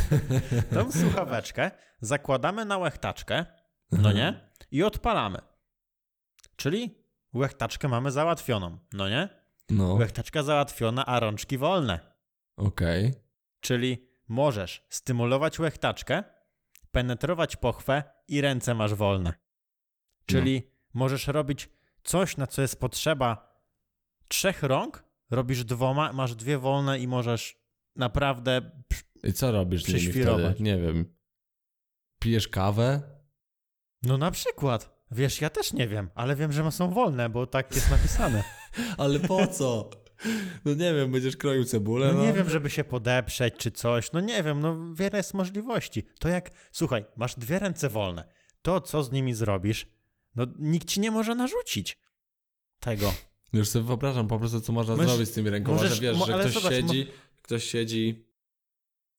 tą słuchaweczkę zakładamy na łechtaczkę, no nie? I odpalamy. Czyli łechtaczkę mamy załatwioną, no nie? No, Łechtaczka załatwiona, a rączki wolne. okej. Czyli możesz stymulować łechtaczkę, penetrować pochwę i ręce masz wolne. Czyli możesz robić coś, na co jest potrzeba trzech rąk, robisz dwoma, masz dwie wolne i możesz naprawdę. I co robisz z nimi wtedy? Nie wiem. Pijesz kawę? No na przykład. Wiesz, ja też nie wiem, ale wiem, że są wolne, bo tak jest napisane. Ale po co? No nie wiem, będziesz kroił cebulę? No nie wiem, żeby się podeprzeć czy coś. No nie wiem, no wiele jest możliwości. To jak, słuchaj, masz dwie ręce wolne. To, co z nimi zrobisz, no nikt ci nie może narzucić tego. Już sobie wyobrażam po prostu, co można Możesz- zrobić z tymi rękoma, możesz- że wiesz, że ktoś zobacz, siedzi, ktoś siedzi...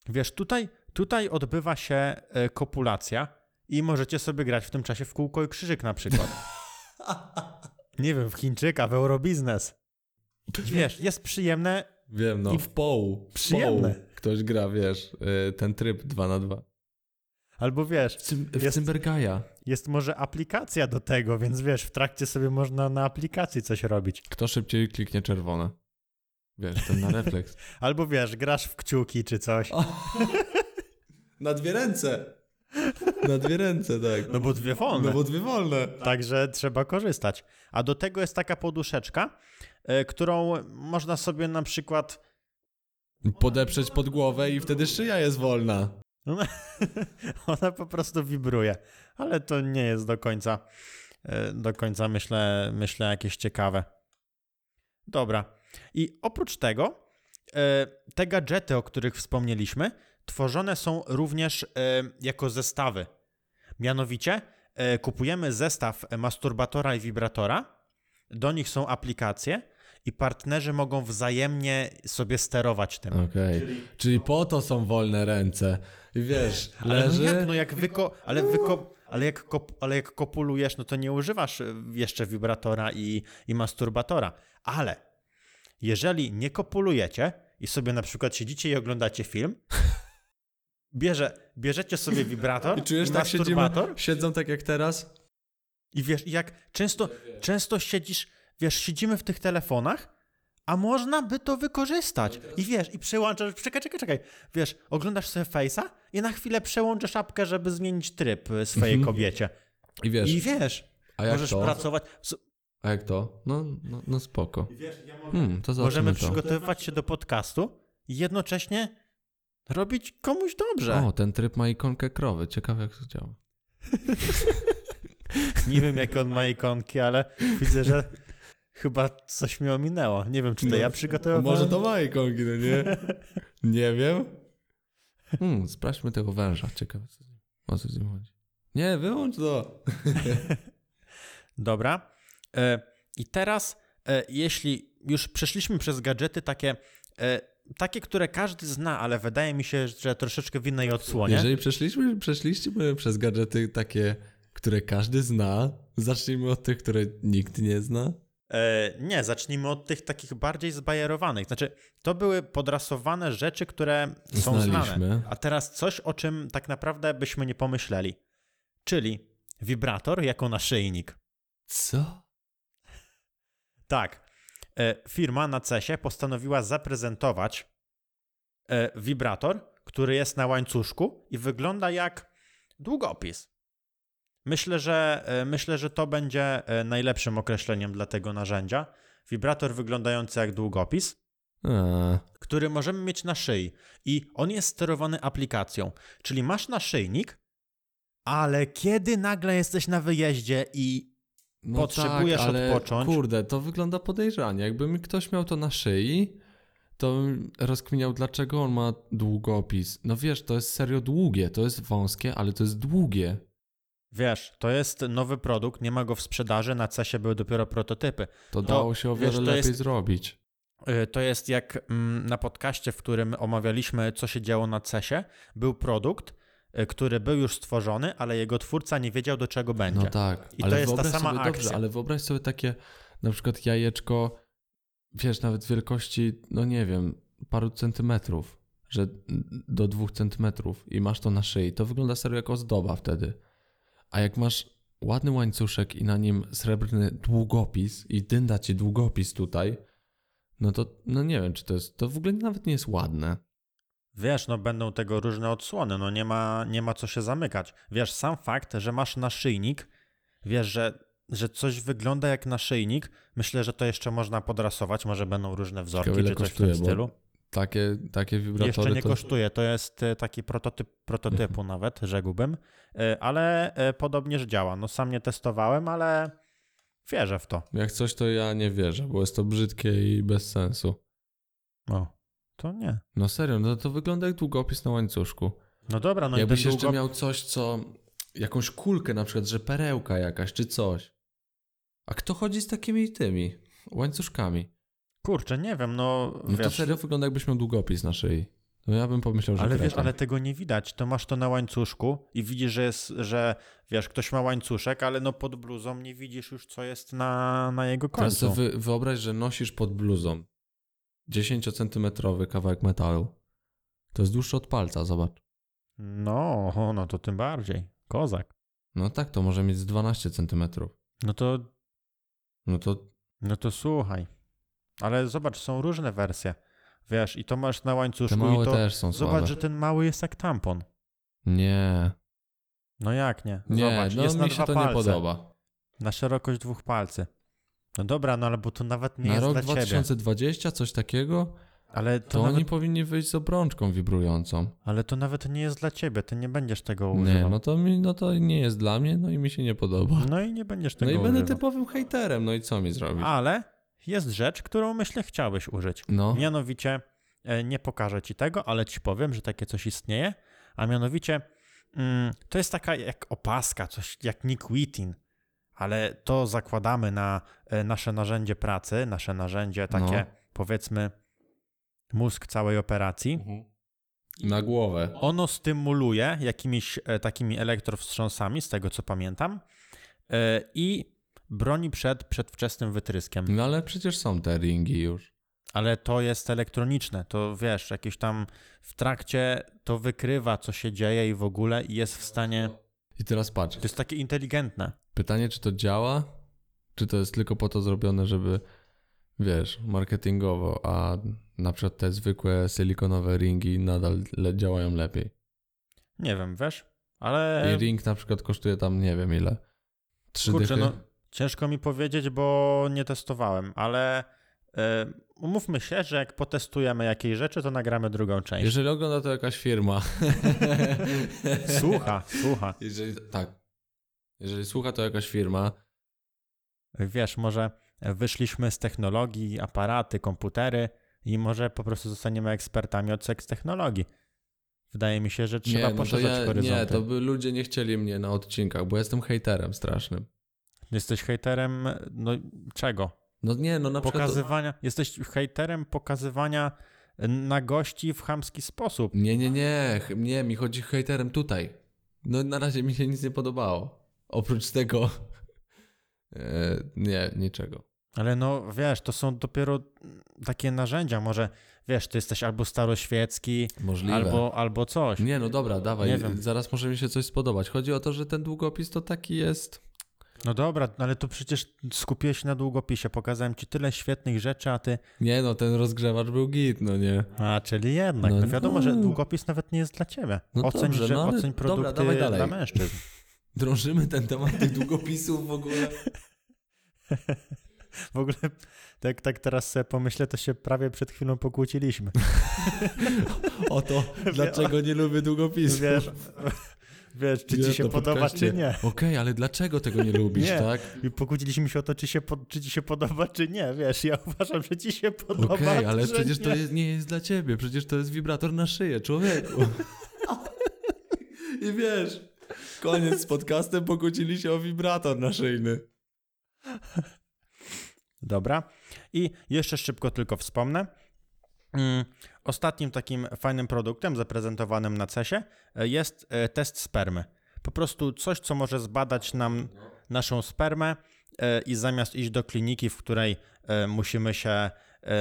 Wiesz, tutaj, tutaj odbywa się e, kopulacja i możecie sobie grać w tym czasie w kółko i krzyżyk na przykład. Nie wiem, w Chińczyka, w Eurobiznes. Wiesz, jest przyjemne. Wiem, no, I w połu. W przyjemne. połu. Ktoś gra, wiesz, y, ten tryb 2 na 2 Albo wiesz, Cym, w Jest- Cymbergaja. jest może aplikacja do tego, więc wiesz, w trakcie sobie można na aplikacji coś robić. Kto szybciej kliknie czerwone? Wiesz, ten na refleks. Albo wiesz, grasz w kciuki czy coś. na dwie ręce. Na dwie ręce, tak. No bo dwie wolne. No bo dwie wolne. Także trzeba korzystać. A do tego jest taka poduszeczka, e, którą można sobie na przykład. Podeprzeć pod głowę i wtedy szyja jest wolna. Ona po prostu wibruje. Ale to nie jest do końca, e, do końca myślę, myślę jakieś ciekawe. Dobra. I oprócz tego, e, te gadżety, o których wspomnieliśmy, tworzone są również e, jako zestawy. Mianowicie kupujemy zestaw masturbatora i wibratora, do nich są aplikacje i partnerzy mogą wzajemnie sobie sterować tym. Okej. Czyli po to są wolne ręce. I wiesz, Ale leży... no jak, no jak wyko, ale wyko, ale jak, kop, ale jak kopulujesz, no to nie używasz y, jeszcze wibratora i, i masturbatora. Ale jeżeli nie kopulujecie i sobie na przykład siedzicie i oglądacie film, bierze, bierzecie sobie wibrator I czujesz, i tak siedzimy, masturbator siedzą tak jak teraz? i wiesz, jak często, często siedzisz, wiesz, siedzimy w tych telefonach, a można by to wykorzystać. I wiesz, i przełączasz, czekaj, czekaj, czekaj, wiesz, oglądasz sobie Face'a i na chwilę przełączasz szapkę, żeby zmienić tryb y, swojej Mhm. kobiecie. I wiesz, I wiesz, a jak możesz to? pracować. A jak to? No, no, no spoko. Hmm, to Możemy to. przygotowywać się do podcastu i jednocześnie robić komuś dobrze. O, ten tryb ma ikonkę krowy. Ciekawe jak to działa. Nie wiem, jakie on ma ikonki, ale widzę, że chyba coś mi ominęło. Nie wiem, czy to No, ja przygotowałem. Może to ma ikonki, no nie? Nie wiem. Hmm, sprawdźmy tego węża. Ciekawe co z nim, o co z nim chodzi. Nie, wyłącz to. Dobra. E, I teraz, e, jeśli już przeszliśmy przez gadżety takie, e, takie, które każdy zna, ale wydaje mi się, że troszeczkę w innej odsłonie. Jeżeli przeszliśmy, przeszliśmy przez gadżety takie, które każdy zna, zacznijmy od tych, które nikt nie zna. E, nie, zacznijmy od tych takich bardziej zbajerowanych. Znaczy, to były podrasowane rzeczy, które są Znaliśmy. znane. A teraz coś, o czym tak naprawdę byśmy nie pomyśleli. Czyli wibrator jako naszyjnik. Co? Tak. E, firma na CESie postanowiła zaprezentować e, wibrator, który jest na łańcuszku i wygląda jak długopis. Myślę, że, e, myślę, że to będzie e, najlepszym określeniem dla tego narzędzia. Wibrator wyglądający jak długopis. Eee, który możemy mieć na szyi i on jest sterowany aplikacją. Czyli masz naszyjnik, ale kiedy nagle jesteś na wyjeździe i no Potrzebujesz tak, ale odpocząć. Kurde, to wygląda podejrzanie. Jakby mi ktoś miał to na szyi, to bym rozkminiał, dlaczego on ma długopis. No wiesz, to jest serio długie, to jest wąskie, ale to jest długie. Wiesz, to jest nowy produkt, nie ma go w sprzedaży, na CESie były dopiero prototypy. To dało się o wiesz, wiele to lepiej jest- zrobić. Y, To jest jak mm, na podcaście, w którym omawialiśmy, co się działo na CESie, był produkt, y, który był już stworzony, ale jego twórca nie wiedział, do czego będzie. No tak, I to jest ta sama sobie, akcja. Dobrze, ale wyobraź sobie takie na przykład jajeczko, wiesz, nawet wielkości, no nie wiem, paru centymetrów, że do dwóch centymetrów i masz to na szyi. To wygląda serio jak ozdoba wtedy. A jak masz ładny łańcuszek i na nim srebrny długopis i dynda ci długopis tutaj, no to, no nie wiem, czy to jest, to w ogóle nawet nie jest ładne. Wiesz, no będą tego różne odsłony, no nie ma, nie ma co się zamykać. Wiesz, sam fakt, że masz naszyjnik, wiesz, że, że coś wygląda jak naszyjnik, myślę, że to jeszcze można podrasować, może będą różne wzorki Ciekawe, czy coś kosztuje, w tym stylu. Takie, takie wibratory Jeszcze nie to... kosztuje, to jest e, taki prototyp prototypu nawet, rzekłbym, E, ale e, podobnież działa. No sam nie testowałem, ale wierzę w to. Jak coś, to ja nie wierzę, bo jest to brzydkie i bez sensu. O, to nie. No serio, no to wygląda jak długopis na łańcuszku. No dobra, no Jakbyś i jeszcze długo... miał coś, co... Jakąś kulkę na przykład, że perełka jakaś, czy coś. A kto chodzi z takimi tymi łańcuszkami? Kurczę, nie wiem, no, No to wiesz, serio wygląda jakbyś miał długopis na szyi. No ja bym pomyślał, że ale wiesz, ale tego nie widać. To masz to na łańcuszku i widzisz, że jest, że wiesz, ktoś ma łańcuszek, ale no pod bluzą nie widzisz już, co jest na, na jego Teraz końcu. sobie wy, wyobraź, że nosisz pod bluzą 10-centymetrowy kawałek metalu. To jest dłuższy od palca, zobacz. No, no to tym bardziej. Kozak. No tak, to może mieć z 12 centymetrów. No to, No to no to słuchaj. Ale zobacz, są różne wersje. Wiesz, i to masz na te łańcuszku małe i to... też są Zobacz, słabe. że ten mały jest jak tampon. Nie, No jak nie? nie, Zobacz, no jest na mi dwa się to palce. nie podoba. Na szerokość dwóch palcy. No dobra, no ale bo to nawet nie Na jest rok dla ciebie. 2020 coś takiego, Ale to, to nawet, oni powinni wyjść z obrączką wibrującą. ale to nawet nie jest dla ciebie, ty nie będziesz tego Nie, używał. no to, mi, no to nie jest dla mnie, no i mi się nie podoba. No i nie będziesz No tego i będę używał. typowym hejterem, no i co mi zrobić? Ale jest rzecz, którą myślę chciałbyś użyć. No, Mianowicie, e, nie pokażę ci tego, ale ci powiem, że takie coś istnieje, a mianowicie mm, to jest taka jak opaska, coś jak Nick Wheatin, ale to zakładamy na e, nasze narzędzie pracy, nasze narzędzie takie, No. powiedzmy, mózg całej operacji. na głowę. Ono stymuluje jakimiś e, takimi elektrowstrząsami, z tego co pamiętam, i broni przed przedwczesnym wytryskiem. No ale przecież są te ringi już. Ale to jest elektroniczne, to wiesz, jakieś tam w trakcie to wykrywa, co się dzieje i w ogóle i jest w stanie. I teraz patrz, To jest takie inteligentne. pytanie czy to działa, czy to jest tylko po to zrobione, żeby, wiesz, marketingowo, a na przykład te zwykłe silikonowe ringi nadal le- działają lepiej. Nie wiem, wiesz, ale I ring na przykład kosztuje tam nie wiem ile. Trzy kurczę, dychy. no ciężko mi powiedzieć, bo nie testowałem, ale e, umówmy się, że jak potestujemy jakieś rzeczy, to nagramy drugą część. Jeżeli ogląda to jakaś firma. Słucha, słucha. Jeżeli, tak. Jeżeli słucha to jakaś firma, Wiesz, może wyszliśmy z technologii, aparaty, komputery i może po prostu zostaniemy ekspertami od seks technologii. Wydaje mi się, że trzeba nie, no poszerzać ja, horyzonty. nie, to by ludzie nie chcieli mnie na odcinkach, bo jestem hejterem strasznym. Jesteś hejterem, no czego? No nie, no na przykład... Pokazywania, jesteś hejterem pokazywania nagości w chamski sposób. Nie, nie, nie, nie, mi chodzi hejterem tutaj. No na razie mi się nic nie podobało. Oprócz tego... E, nie, niczego. Ale no wiesz, to są dopiero takie narzędzia. Może wiesz, ty jesteś albo staroświecki, Możliwe. albo, albo coś. Nie, no dobra, dawaj, Nie wiem. zaraz może mi się coś spodobać. Chodzi o to, że ten długopis to taki jest... No dobra, ale to przecież skupiłeś się na długopisie. Pokazałem ci tyle świetnych rzeczy, a ty. Nie no, ten rozgrzewacz był git, no nie. A, czyli jednak. No No, wiadomo, no. że długopis nawet nie jest dla ciebie. No oceń, dobrze, że, no ale oceń dobra, produkty dawaj dalej. dla mężczyzn. Drążymy ten temat tych długopisów w ogóle. W ogóle, tak, tak teraz sobie pomyślę, to się prawie przed chwilą pokłóciliśmy. O to, dlaczego nie lubię długopisów. Wiesz, wiesz czy ci się podoba, czy nie. Okej, ale dlaczego tego nie lubisz, Nie. tak? I pokłóciliśmy się o to, czy, się po, czy ci się podoba, czy nie. Wiesz, ja uważam, że ci się podoba. Okej, ale że przecież nie. to jest, nie jest dla ciebie, przecież to jest wibrator na szyję, człowieku. I wiesz, koniec z podcastem, pokłócili się o wibrator naszyjny. Dobra. I jeszcze szybko tylko wspomnę. Ostatnim takim fajnym produktem zaprezentowanym na CESie e, jest e, test spermy. Po prostu coś, co może zbadać nam naszą spermę e, i zamiast iść do kliniki, w której musimy się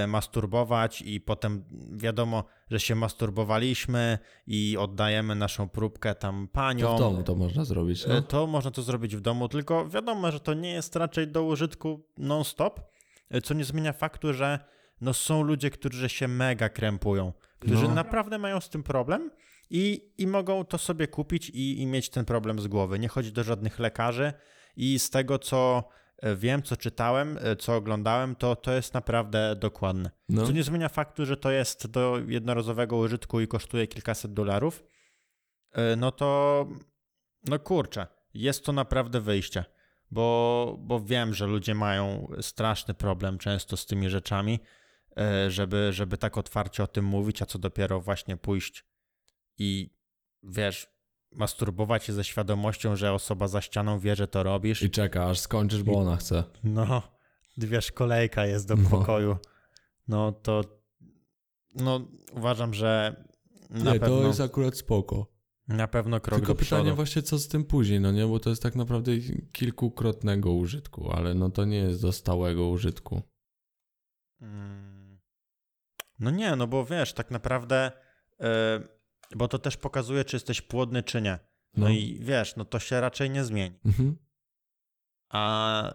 masturbować i potem wiadomo, że się masturbowaliśmy i oddajemy naszą próbkę tam paniom. To w domu to można zrobić, no. To można to zrobić w domu, tylko wiadomo, że to nie jest raczej do użytku non-stop, co nie zmienia faktu, że no są ludzie, którzy się mega krępują, którzy No. naprawdę mają z tym problem i, i mogą to sobie kupić i, i mieć ten problem z głowy. Nie chodzi do żadnych lekarzy i z tego, co e, wiem, co czytałem, e, co oglądałem, to, to jest naprawdę dokładne. no. Co nie zmienia faktu, że to jest do jednorazowego użytku i kosztuje kilkaset dolarów. E, No to, no kurczę, jest to naprawdę wyjście, bo, bo wiem, że ludzie mają straszny problem często z tymi rzeczami, żeby, żeby tak otwarcie o tym mówić, a co dopiero właśnie pójść i wiesz, masturbować się ze świadomością, że osoba za ścianą wie, że to robisz. I czeka, aż skończysz, bo ona chce. No, wiesz, kolejka jest do No. pokoju. No to, no uważam, że na Nie, pewno, to jest akurat spoko. na pewno krok Tylko pytanie przodu. właśnie, co z tym później, no nie? Bo to jest tak naprawdę kilkukrotnego użytku, ale no to nie jest do stałego użytku. Mm. No nie, no bo wiesz, tak naprawdę, e, bo to też pokazuje, czy jesteś płodny, czy nie. No, No. i wiesz, no to się raczej nie zmieni. Mhm. A e,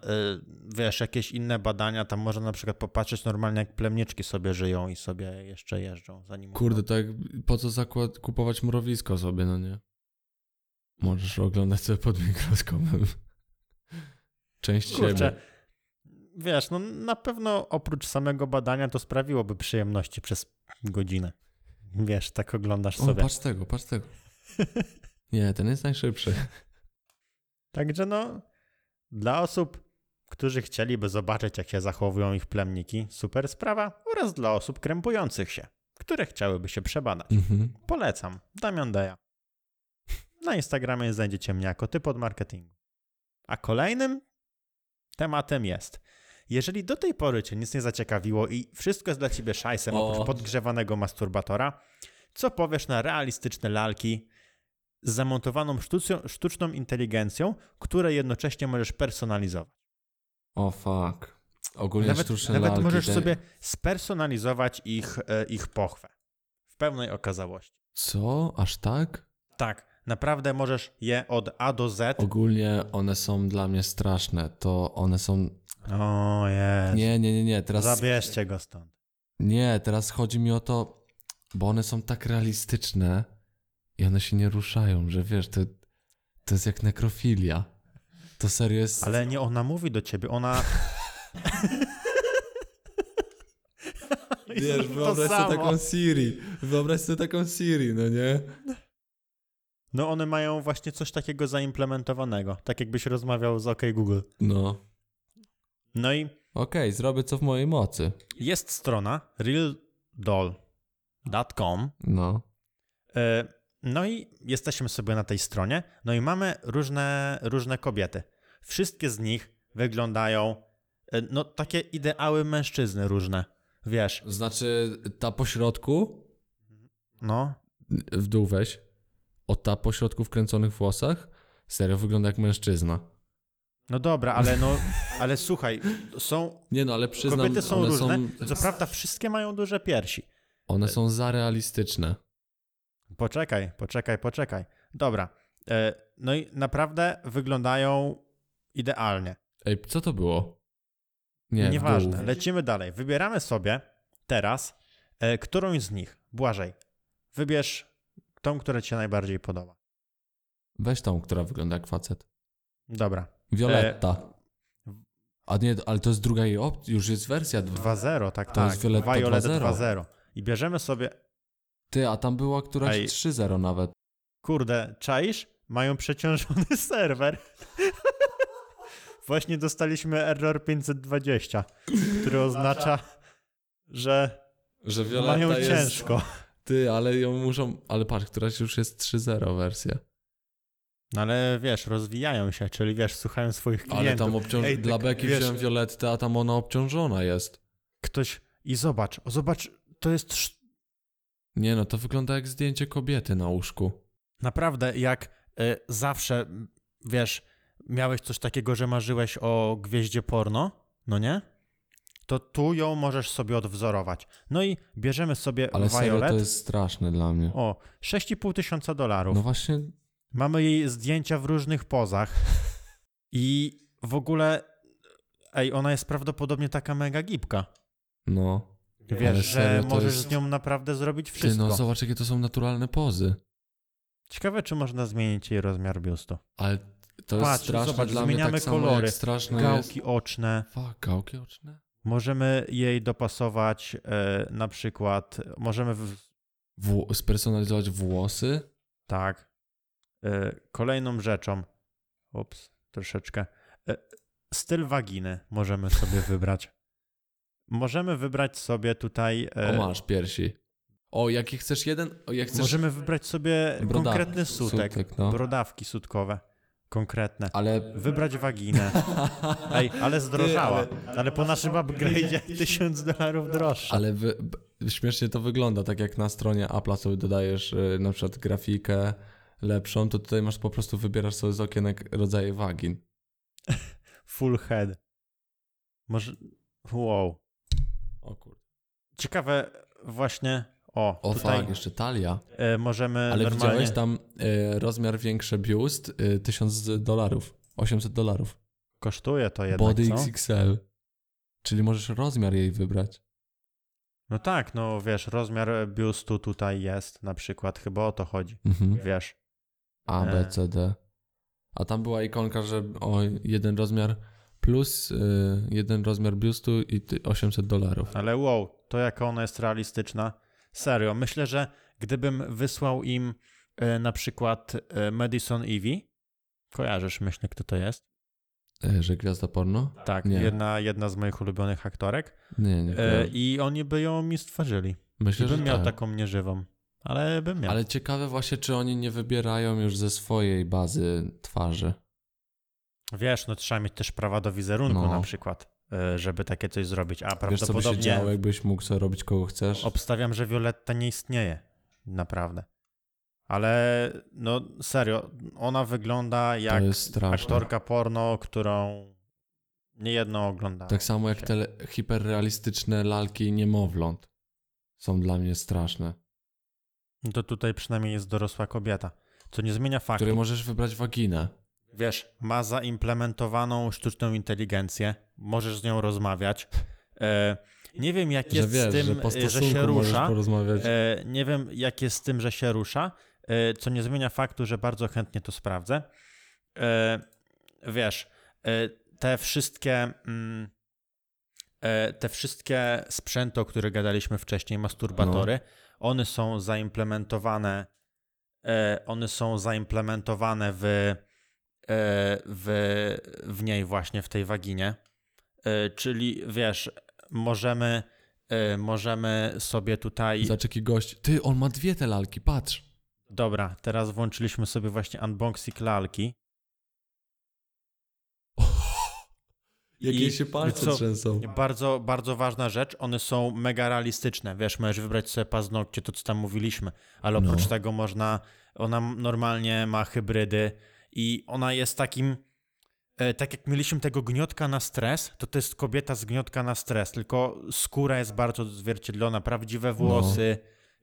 wiesz, jakieś inne badania, tam można na przykład popatrzeć normalnie, jak plemniczki sobie żyją i sobie jeszcze jeżdżą, zanim Kurde, to jak po co zakład, kupować mrowisko sobie, no nie? Możesz oglądać sobie pod mikroskopem. Część Kurczę, siebie. Wiesz, no na pewno oprócz samego badania to sprawiłoby przyjemności przez godzinę. Wiesz, tak oglądasz O, sobie. patrz tego, patrz tego. Nie, ten jest najszybszy. Także no, dla osób, którzy chcieliby zobaczyć, jak się zachowują ich plemniki, super sprawa, oraz dla osób krępujących się, które chciałyby się przebadać. Mhm. Polecam, Damian Deja. Na Instagramie znajdziecie mnie jako typ od marketingu. A kolejnym tematem jest, jeżeli do tej pory cię nic nie zaciekawiło i wszystko jest dla ciebie szajsem O. oprócz podgrzewanego masturbatora, co powiesz na realistyczne lalki z zamontowaną sztucją, sztuczną inteligencją, które jednocześnie możesz personalizować. O fuck. Ogólnie Nawet, sztuczne nawet lalki, możesz te- sobie spersonalizować ich, e, ich pochwę w pełnej okazałości. Co? Aż tak? Tak, naprawdę możesz je od A do Z. Ogólnie one są dla mnie straszne. To one są... O jest. Nie, nie, nie, nie. Teraz... Zabierzcie go stąd. Nie, teraz chodzi mi o to, bo one są tak realistyczne i one się nie ruszają, że wiesz, to, to jest jak nekrofilia. To serio jest... Ale nie ona mówi do ciebie, ona. Wiesz, wyobraź sobie taką Siri. Wyobraź sobie taką Siri, no nie? No one mają właśnie coś takiego zaimplementowanego. Tak jakbyś rozmawiał z OK Google. No. No i Okej, zrobię co w mojej mocy. jest strona realdoll.com. No. E, No i jesteśmy sobie na tej stronie. No i mamy różne, różne kobiety. Wszystkie z nich wyglądają, e, no takie ideały mężczyzny różne. Wiesz, Znaczy, ta po środku, no. w dół weź, ta po środku w kręconych włosach, serio wygląda jak mężczyzna. No dobra, ale no, ale słuchaj, są, Nie no, ale przyznam, kobiety są różne. są, Co prawda wszystkie mają duże piersi. one są za realistyczne. Poczekaj, poczekaj, poczekaj. Dobra. E, No i naprawdę wyglądają idealnie. Ej, co to było? Nie, Nieważne, lecimy dalej. Wybieramy sobie teraz e, którąś z nich. Błażej, wybierz tą, która ci się najbardziej podoba. Weź tą, która wygląda jak facet. Dobra. Violetta. A nie, ale to jest druga jej opcja, już jest wersja 2. 2.0, tak, To tak. jest Violetta Violet 2.0. 2.0. I bierzemy sobie, Ty, a tam była któraś Ej. 3.0 nawet. kurde, czaisz? Mają przeciążony serwer. Właśnie dostaliśmy error 520, który oznacza, że Że mają ciężko. Ty, ale ją muszą. Ale patrz, któraś już jest 3.0 wersja. No ale wiesz, rozwijają się, czyli wiesz, słuchają swoich klientów. Ale tam obciąż... Dla tak, Beki wiesz- wziąłem Violettę, a tam ona obciążona jest. Ktoś i zobacz, zobacz, to jest Nie no, to wygląda jak zdjęcie kobiety na łóżku. naprawdę jak y, zawsze, wiesz, miałeś coś takiego, że marzyłeś o gwieździe porno, no nie? To tu ją możesz sobie odwzorować. No i bierzemy sobie Ale serio, Violet. to jest straszne dla mnie. O, 6,5 tysiąca dolarów. No właśnie, Mamy jej zdjęcia w różnych pozach. I w ogóle, ej, ona jest prawdopodobnie taka mega gibka. no. Wiesz, że serio, możesz jest- z nią naprawdę zrobić Ty, wszystko. no zobacz, jakie to są naturalne pozy. Ciekawe, czy można zmienić jej rozmiar biustu. Ale to jest Patrz, straszne zobacz, dla mnie zmieniamy tak samo kolory, jak straszne jest... Gałki oczne. Fuck, gałki oczne? Możemy jej dopasować e, na przykład, możemy w, Wło- spersonalizować włosy? tak. E, kolejną rzeczą, ups, troszeczkę, e, styl waginy możemy sobie wybrać. Możemy wybrać sobie tutaj, O, masz piersi. O, jaki chcesz jeden? O, jak chcesz... możemy wybrać sobie konkretny sutek, sutek, no. brodawki sutkowe, konkretne. Ale... Wybrać waginę. Ej, ale zdrożała. Ty, ale... po naszym upgrade'zie 1000 dolarów droższa. Ale wy, śmiesznie to wygląda, tak jak na stronie Apple'a sobie dodajesz y, na przykład grafikę lepszą, to tutaj masz po prostu, wybierasz sobie z okienek rodzaje wagin. Full head. Może. Wow. O kurde. Ciekawe, właśnie. O, O tutaj fuck, jeszcze talia. e, możemy Ale normalnie. widziałeś tam y, rozmiar większy biust, y, 1000 dolarów, 800 dolarów. Kosztuje to jednak. Body co? XXL. Czyli możesz rozmiar jej wybrać. No tak, no wiesz, rozmiar biustu tutaj jest na przykład, chyba o to chodzi. Mhm. Wiesz. A, E. B, C, D. A tam była ikonka, że o jeden rozmiar plus y, jeden rozmiar biustu i ty- 800 dolarów. Ale wow, to jaka ona jest realistyczna. Serio, myślę, że gdybym wysłał im e, na przykład e, Madison Evie, kojarzysz, myślę, kto to jest? E, że gwiazda porno? Tak, Nie. jedna, jedna z moich ulubionych aktorek. Nie, nie. E. I oni by ją mi stworzyli. Myślę, I że bym miał tak. taką nieżywą. Ale bym miał. Ale ciekawe właśnie, czy oni nie wybierają już ze swojej bazy twarzy. Wiesz, no trzeba mieć też prawa do wizerunku No. na przykład, żeby takie coś zrobić. A Wiesz, co by się prawdopodobnie działo, jakbyś mógł sobie robić kogo chcesz? obstawiam, że Violetta nie istnieje. Naprawdę. Ale no serio, ona wygląda jak aktorka porno, którą niejedno oglądałem. Tak samo jak te hiperrealistyczne lalki niemowląt. Są dla mnie straszne. No To tutaj przynajmniej jest dorosła kobieta. Co nie zmienia faktu. Które możesz wybrać waginę. Wiesz, ma zaimplementowaną sztuczną inteligencję, możesz z nią rozmawiać. E, nie wiem, jak jest wiesz, z tym, że e, że się rusza. porozmawiać. E, nie wiem, jak jest z tym, że się rusza, e, co nie zmienia faktu, że bardzo chętnie to sprawdzę. E, wiesz, e, te wszystkie. Mm, te wszystkie sprzęty, o których gadaliśmy wcześniej, masturbatory, No. one są zaimplementowane. One są zaimplementowane w, w, w niej, właśnie w tej waginie. E, czyli wiesz, możemy, e, możemy sobie tutaj. Zobacz jaki gość. Ty, on ma dwie te lalki, patrz. Dobra, teraz włączyliśmy sobie właśnie unboxing lalki. Jakie się palce co? trzęsą. Bardzo, bardzo ważna rzecz, one są mega realistyczne. Wiesz, możesz wybrać sobie paznokcie, to co tam mówiliśmy, ale oprócz No. tego można, ona normalnie ma hybrydy i ona jest takim, e, tak jak mieliśmy tego gniotka na stres, to to jest kobieta z gniotka na stres, tylko skóra jest bardzo zwierciedlona, prawdziwe włosy,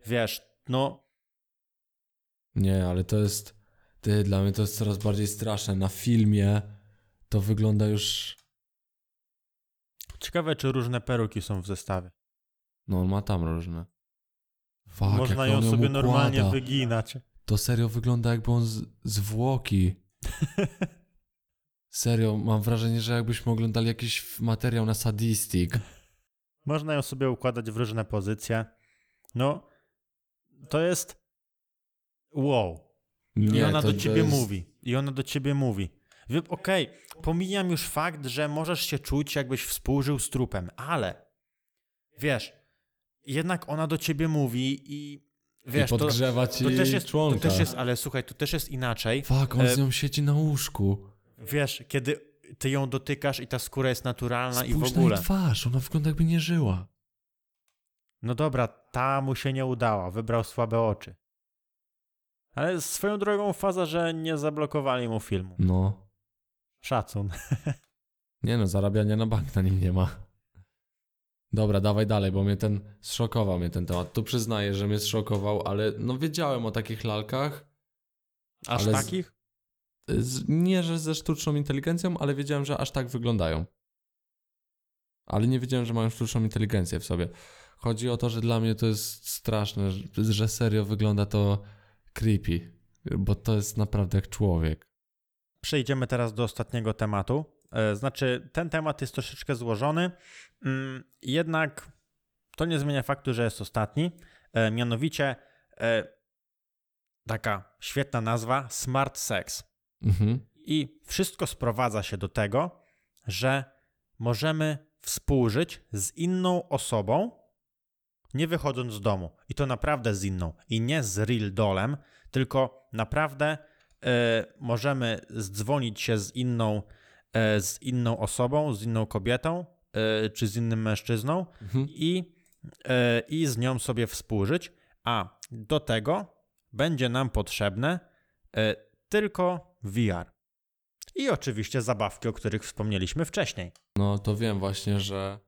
wiesz, no Nie, ale to jest. Ty, dla mnie to jest coraz bardziej straszne. Na filmie to wygląda już. ciekawe, czy różne peruki są w zestawie. No, on ma tam różne. Fuck, Można ją sobie normalnie układa. wyginać. To serio wygląda jakby on z, zwłoki. Serio, mam wrażenie, że jakbyśmy oglądali jakiś materiał na sadistik. Można ją sobie układać w różne pozycje. No, to jest wow. I ona to- do ciebie jest- mówi. I ona do ciebie mówi. Okej, pomijam już fakt, że możesz się czuć, jakbyś współżył z trupem, ale wiesz, jednak ona do ciebie mówi i wiesz, I to, podgrzewa ci to też jest, to członka. też jest, ale słuchaj, to też jest inaczej. Fuck, on E, z nią siedzi na łóżku. Wiesz, kiedy ty ją dotykasz i ta skóra jest naturalna i w Spójrz na ogóle. jej twarz, ona wygląda jakby nie żyła. No dobra, ta mu się nie udała, wybrał słabe oczy. Ale swoją drogą faza, że nie zablokowali mu filmu. No. Szacun. Nie no, zarabiania na bank na nim nie ma. Dobra, dawaj dalej, bo mnie ten, zszokował mnie ten temat. Tu przyznaję, że mnie zszokował, ale no wiedziałem o takich lalkach. Aż Ale z- takich? Z, nie, że ze sztuczną inteligencją, ale wiedziałem, że aż tak wyglądają. Ale nie wiedziałem, że mają sztuczną inteligencję w sobie. Chodzi o to, że dla mnie to jest straszne, że, że serio wygląda to creepy, bo to jest naprawdę jak człowiek. Przejdziemy teraz do ostatniego tematu. E, Znaczy, ten temat jest troszeczkę złożony, mm, jednak to nie zmienia faktu, że jest ostatni. E, Mianowicie e, taka świetna nazwa Smart Sex. Mhm. I wszystko sprowadza się do tego, że możemy współżyć z inną osobą, nie wychodząc z domu. I to naprawdę z inną. I nie z real dolem, tylko naprawdę e, możemy zdzwonić się z inną, z inną osobą, z inną kobietą, e, czy z innym mężczyzną Mhm. i, e, i z nią sobie współżyć, a do tego będzie nam potrzebne e, tylko VR. I oczywiście zabawki, o których wspomnieliśmy wcześniej. No to wiem właśnie, że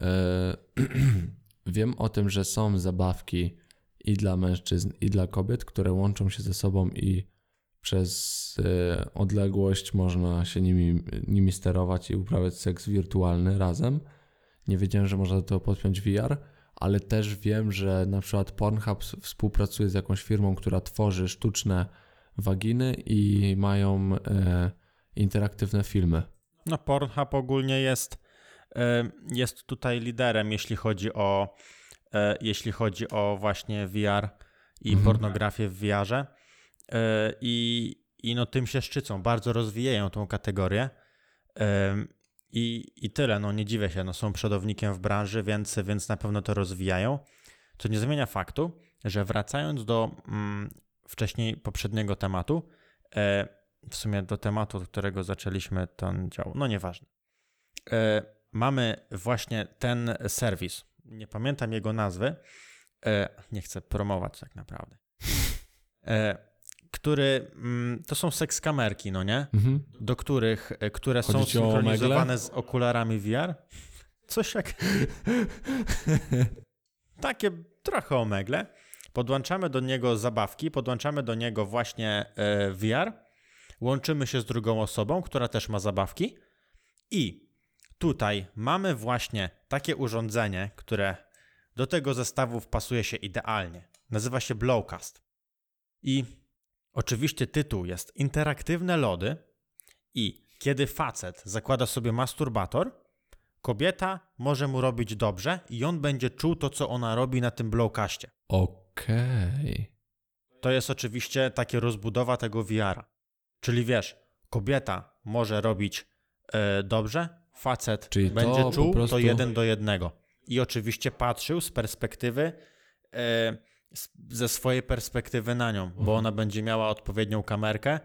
e, wiem o tym, że są zabawki i dla mężczyzn, i dla kobiet, które łączą się ze sobą i przez e, odległość można się nimi, nimi sterować i uprawiać seks wirtualny razem. Nie wiedziałem, że można do tego podpiąć VR, ale też wiem, że na przykład Pornhub współpracuje z jakąś firmą, która tworzy sztuczne waginy i mają e, interaktywne filmy. No, Pornhub ogólnie jest, e, jest tutaj liderem, jeśli chodzi o, e, jeśli chodzi o właśnie VR i Mhm. pornografię w VR-ze. E, I, I no tym się szczycą, bardzo rozwijają tą kategorię. Em, I, I tyle, no nie dziwię się, no są przodownikiem w branży, więc, więc na pewno to rozwijają. Co nie zmienia faktu, że wracając do mm, wcześniej poprzedniego tematu, e, w sumie do tematu, od którego zaczęliśmy ten dział, no nieważne. E, mamy właśnie ten serwis, nie pamiętam jego nazwy, e, nie chcę promować tak naprawdę, e, który, mm, to są seks kamerki, no nie? Mhm. do których, e, które są Chodzi o synchronizowane z okularami VR. Coś jak takie trochę omegle. Podłączamy do niego zabawki, podłączamy do niego właśnie e, VR, łączymy się z drugą osobą, która też ma zabawki i tutaj mamy właśnie takie urządzenie, które do tego zestawu wpasuje się idealnie. Nazywa się Blowcast. I oczywiście tytuł jest Interaktywne lody, i kiedy facet zakłada sobie masturbator, kobieta może mu robić dobrze i on będzie czuł to, co ona robi na tym blowcaście. Okej. To jest oczywiście takie rozbudowa tego VR-a. Czyli wiesz, kobieta może robić e, dobrze, facet Czyli to będzie po czuł prostu- to jeden do jednego. I oczywiście patrzył z perspektywy, e, ze swojej perspektywy na nią, Mhm. bo ona będzie miała odpowiednią kamerkę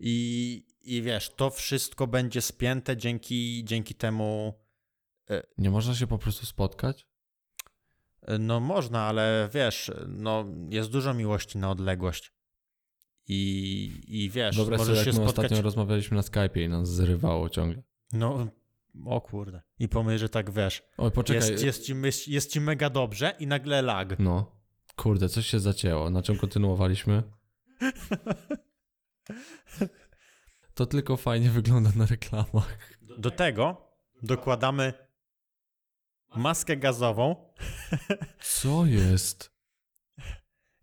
i, i wiesz, to wszystko będzie spięte dzięki, dzięki temu. Nie można się po prostu spotkać? e, No można, ale wiesz, no jest dużo miłości na odległość. I, i wiesz, Dobra, możesz sobie się jak my spotkać. ostatnio rozmawialiśmy na Skype'ie i nas zrywało ciągle. No, o kurde. I pomyśl, że tak wiesz. Oj, poczekaj. Jest, jest, ci, jest, jest ci mega dobrze i nagle lag. No. Kurde, coś się zacięło. Na czym kontynuowaliśmy? To tylko fajnie wygląda na reklamach. Do tego dokładamy maskę gazową. Co jest?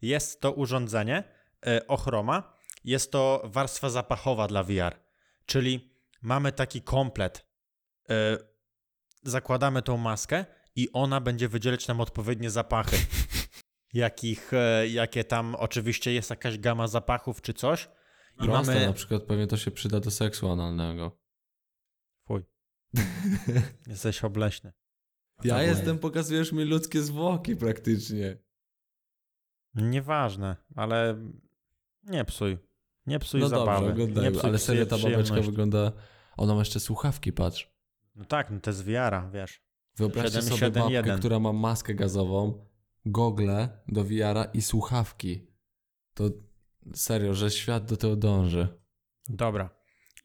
Jest to urządzenie e, ochroma. Jest to warstwa zapachowa dla VR. Czyli mamy taki komplet. E, zakładamy tą maskę i ona będzie wydzielać nam odpowiednie zapachy. Jakich, e, jakie tam oczywiście jest jakaś gama zapachów czy coś. I Proste, mamy. na przykład pewnie to się przyda do seksu analnego. Fuj. Jesteś obleśny. Ja Ogólnie. jestem, pokazujesz mi ludzkie zwłoki praktycznie. Nieważne, ale nie psuj. Nie psuj No zabawy. dobrze, nie oglądajmy, psuj ale serio ta babeczka wygląda... Ona ma jeszcze słuchawki, patrz. No tak, no to jest wiara, wiesz. Wyobraźcie 7, sobie 7, babkę, 1. która ma maskę gazową, gogle do VR-a i słuchawki. To serio, że świat do tego dąży. Dobra.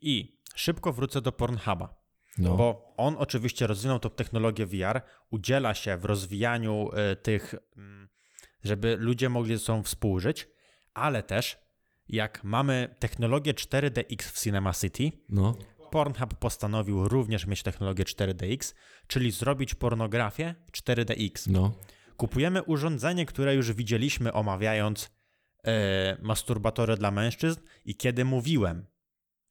I szybko wrócę do Pornhuba. No. Bo on oczywiście rozwinął tą technologię VR, udziela się w rozwijaniu y, tych, mm, żeby ludzie mogli ze sobą współżyć, ale też jak mamy technologię 4DX w Cinema City, No. Pornhub postanowił również mieć technologię 4DX, czyli zrobić pornografię 4DX. No. Kupujemy urządzenie, które już widzieliśmy omawiając e, masturbatory dla mężczyzn i kiedy mówiłem,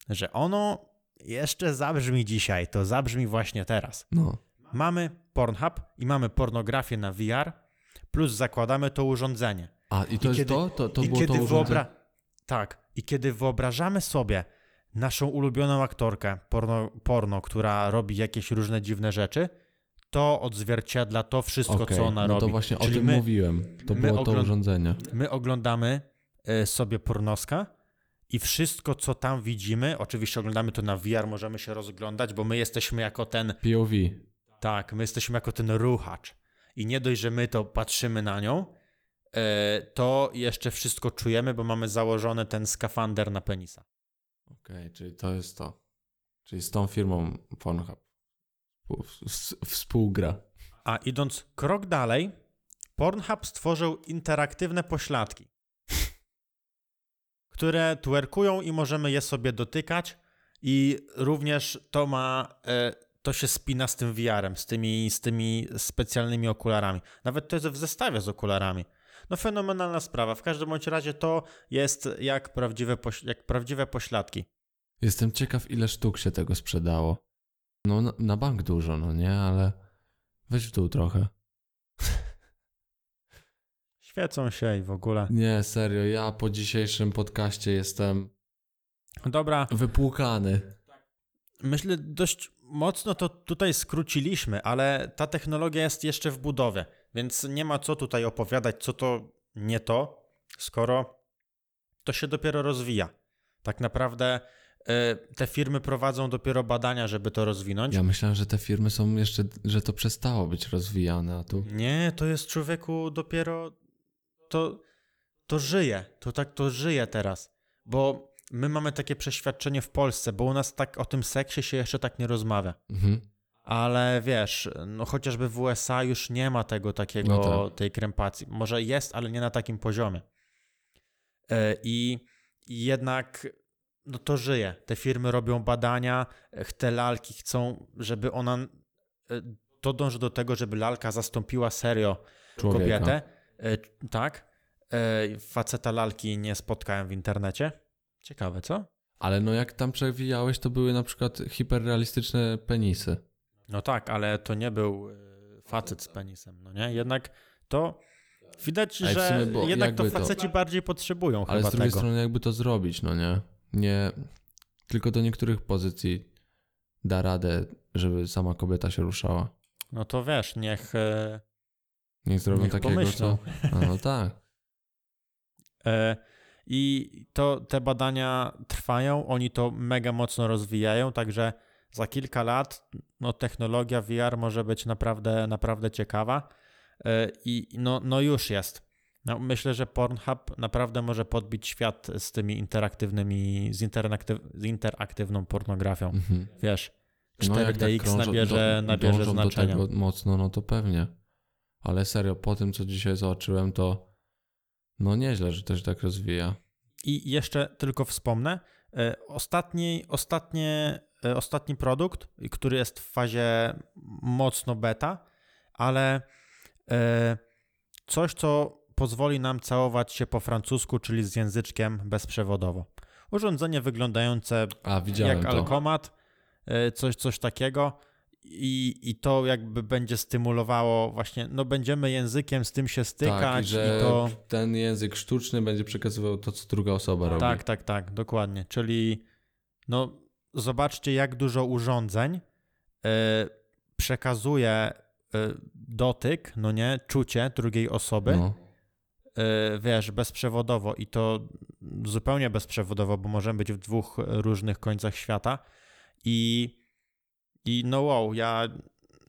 że ono jeszcze zabrzmi dzisiaj, to zabrzmi właśnie teraz. No. Mamy Pornhub i mamy pornografię na VR, plus zakładamy to urządzenie. A i to I jest kiedy- to? To, to I było kiedy to urządzenie? Tak. I kiedy wyobrażamy sobie naszą ulubioną aktorkę porno, porno, która robi jakieś różne dziwne rzeczy, to odzwierciedla to wszystko, Okej, co ona no robi. to właśnie o Czyli tym my, mówiłem. To było to urządzenie. my oglądamy e, sobie pornoska i wszystko, co tam widzimy, oczywiście oglądamy to na VR, możemy się rozglądać, bo my jesteśmy jako ten, POV. tak, my jesteśmy jako ten ruchacz. I nie dość, że my to patrzymy na nią, e, to jeszcze wszystko czujemy, bo mamy założony ten skafander na penisa. Okej, czyli to jest to. Czyli z tą firmą Pornhub współgra. A idąc krok dalej, Pornhub stworzył interaktywne pośladki, które twerkują i możemy je sobie dotykać i również to ma, e, to się spina z tym VR-em, z tymi, z tymi specjalnymi okularami. Nawet to jest w zestawie z okularami. No fenomenalna sprawa. W każdym bądź razie to jest jak prawdziwe, jak prawdziwe pośladki. Jestem ciekaw, ile sztuk się tego sprzedało. No, na, na bank dużo, no nie, ale weź w dół trochę. Świecą się i w ogóle. Nie, serio, ja po dzisiejszym podcaście jestem Dobra, wypłukany. Myślę, dość mocno to tutaj skróciliśmy, ale ta technologia jest jeszcze w budowie, więc nie ma co tutaj opowiadać, co to nie to, skoro to się dopiero rozwija. Tak naprawdę te firmy prowadzą dopiero badania, żeby to rozwinąć. Ja myślałem, że te firmy są jeszcze, że to przestało być rozwijane, a tu... Nie, to jest człowieku dopiero. To, to żyje. To tak to żyje teraz. Bo my mamy takie przeświadczenie w Polsce, bo u nas tak o tym seksie się jeszcze tak nie rozmawia. Mhm. Ale wiesz, no chociażby w USA już nie ma tego takiego, No tak. tej krępacji. Może jest, ale nie na takim poziomie. E, i jednak no to żyje. Te firmy robią badania, e, te lalki chcą, żeby ona. e, To dąży do tego, żeby lalka zastąpiła serio Człowieka. kobietę. E, Tak. Faceta lalki nie spotkałem w internecie. Ciekawe, co? Ale no jak tam przewijałeś, to były na przykład hiperrealistyczne penisy. No tak, ale to nie był facet z penisem, no nie? Jednak to widać, że sumie, jednak to jakby to- faceci bardziej potrzebują Ale z drugiej tego. strony jakby to zrobić, no nie? Nie... Tylko do niektórych pozycji da radę, żeby sama kobieta się ruszała. No to wiesz, niech, e, Niech zrobią niech takiego, pomyślą. co... A, no tak. E, I to te badania trwają, oni to mega mocno rozwijają, także za kilka lat no, technologia VR może być naprawdę, naprawdę ciekawa. E, I no, no już jest. No, myślę, że Pornhub naprawdę może podbić świat z tymi interaktywnymi, z, interaktyw, z interaktywną pornografią. Mhm. Wiesz, No, jak 4DX krążą- nabierze, do- nabierze dążą znaczenia. do tego mocno, no to pewnie. Ale serio, po tym, co dzisiaj zobaczyłem, to no nieźle, że się tak rozwija. I jeszcze tylko wspomnę, e, ostatni, ostatnie, e, ostatni produkt, który jest w fazie mocno beta, ale e, coś, co pozwoli nam całować się po francusku, czyli z języczkiem bezprzewodowo. Urządzenie wyglądające A, jak to. alkomat, e, coś, coś takiego. I, I to jakby będzie stymulowało właśnie, no będziemy językiem z tym się stykać tak, i że i to... ten język sztuczny będzie przekazywał to, co druga osoba robi. Tak, tak, tak, dokładnie. Czyli no zobaczcie, jak dużo urządzeń e, przekazuje e, dotyk, no nie, czucie drugiej osoby, No. E, wiesz, bezprzewodowo i to zupełnie bezprzewodowo, bo możemy być w dwóch różnych końcach świata i, i no wow, ja,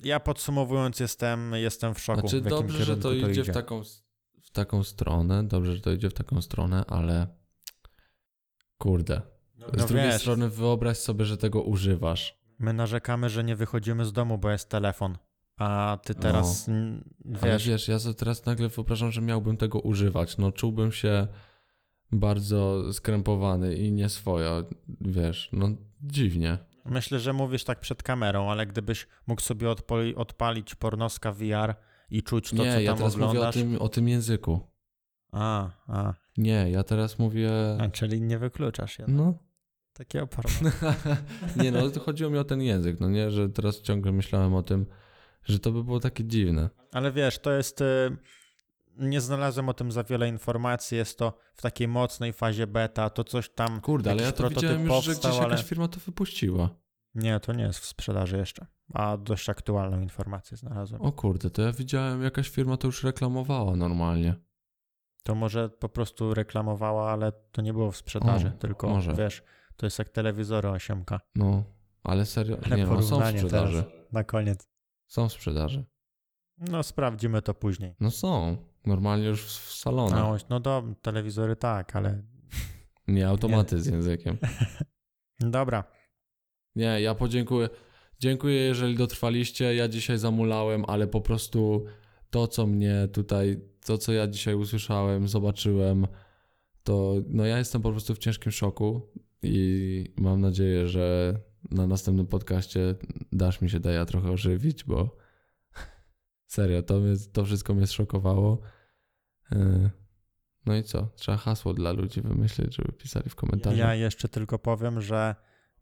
ja podsumowując jestem, jestem w szoku. Znaczy w dobrze, że to kierunku idzie w taką, w taką stronę, dobrze, że to idzie w taką stronę, ale kurde. Z No drugiej wiesz, strony wyobraź sobie, że tego używasz. My narzekamy, że nie wychodzimy z domu, bo jest telefon. A ty teraz, n- Ale wiesz, wiesz, ja sobie teraz nagle wyobrażam, że miałbym tego używać. No czułbym się bardzo skrępowany i nieswojo, wiesz, no dziwnie. myślę, że mówisz tak przed kamerą, ale gdybyś mógł sobie odpali, odpalić pornoska VR i czuć to, nie, co ja tam teraz mówię o oglądasz. tym, o tym języku. A, a, Nie, ja teraz mówię... a, czyli nie wykluczasz jednak No, takiego porno. nie no, to chodziło mi o ten język, no nie, że teraz ciągle myślałem o tym, że to by było takie dziwne. Ale wiesz, to jest... y, Nie znalazłem o tym za wiele informacji, jest to w takiej mocnej fazie beta, to coś tam, Kurde, ale ja to widziałem już, że powstał, gdzieś ale... jakaś firma to wypuściła. Nie, to nie jest w sprzedaży jeszcze, a dość aktualną informację znalazłem. O kurde, to ja widziałem, jakaś firma to już reklamowała normalnie. To może po prostu reklamowała, ale to nie było w sprzedaży, O, tylko może. wiesz, to jest jak telewizory 8 No, ale serio, Ale nie, no, są w sprzedaży. Na koniec. Są w sprzedaży. No sprawdzimy to później. No są. Normalnie już w, salonach. No, no do telewizory tak, ale Nie automaty z językiem. dobra. Nie, ja podziękuję. Dziękuję, jeżeli dotrwaliście. Ja dzisiaj zamulałem, ale po prostu to, co mnie tutaj, to, co ja dzisiaj usłyszałem, zobaczyłem, to no ja jestem po prostu w ciężkim szoku i mam nadzieję, że na następnym podcaście dasz mi się daja trochę ożywić, bo serio, to, mnie, to wszystko mnie zszokowało. Yy, No i co? Trzeba hasło dla ludzi wymyślić, żeby pisali w komentarzach. Ja jeszcze tylko powiem, że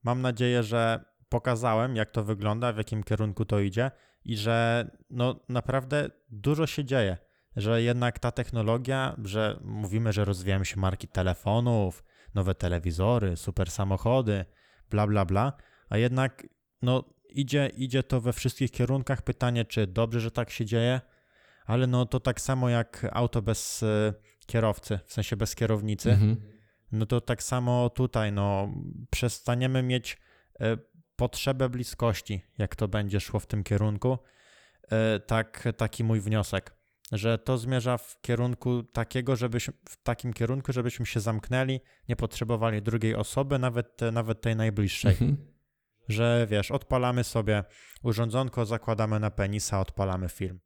mam nadzieję, że pokazałem, jak to wygląda, w jakim kierunku to idzie i że no naprawdę dużo się dzieje. Że jednak ta technologia, że mówimy, że rozwijają się marki telefonów, nowe telewizory, super samochody, bla, bla, bla, a jednak no idzie, idzie to we wszystkich kierunkach. Pytanie, czy dobrze, że tak się dzieje, ale no to tak samo jak auto bez e, kierowcy, w sensie bez kierownicy, Mhm. no to tak samo tutaj, no przestaniemy mieć e, potrzebę bliskości, jak to będzie szło w tym kierunku. E, tak, taki mój wniosek, że to zmierza w kierunku takiego, żebyśmy, w takim kierunku, żebyśmy się zamknęli, nie potrzebowali drugiej osoby, nawet, nawet tej najbliższej. Mhm. Że wiesz, odpalamy sobie urządzonko, zakładamy na penisa, odpalamy film.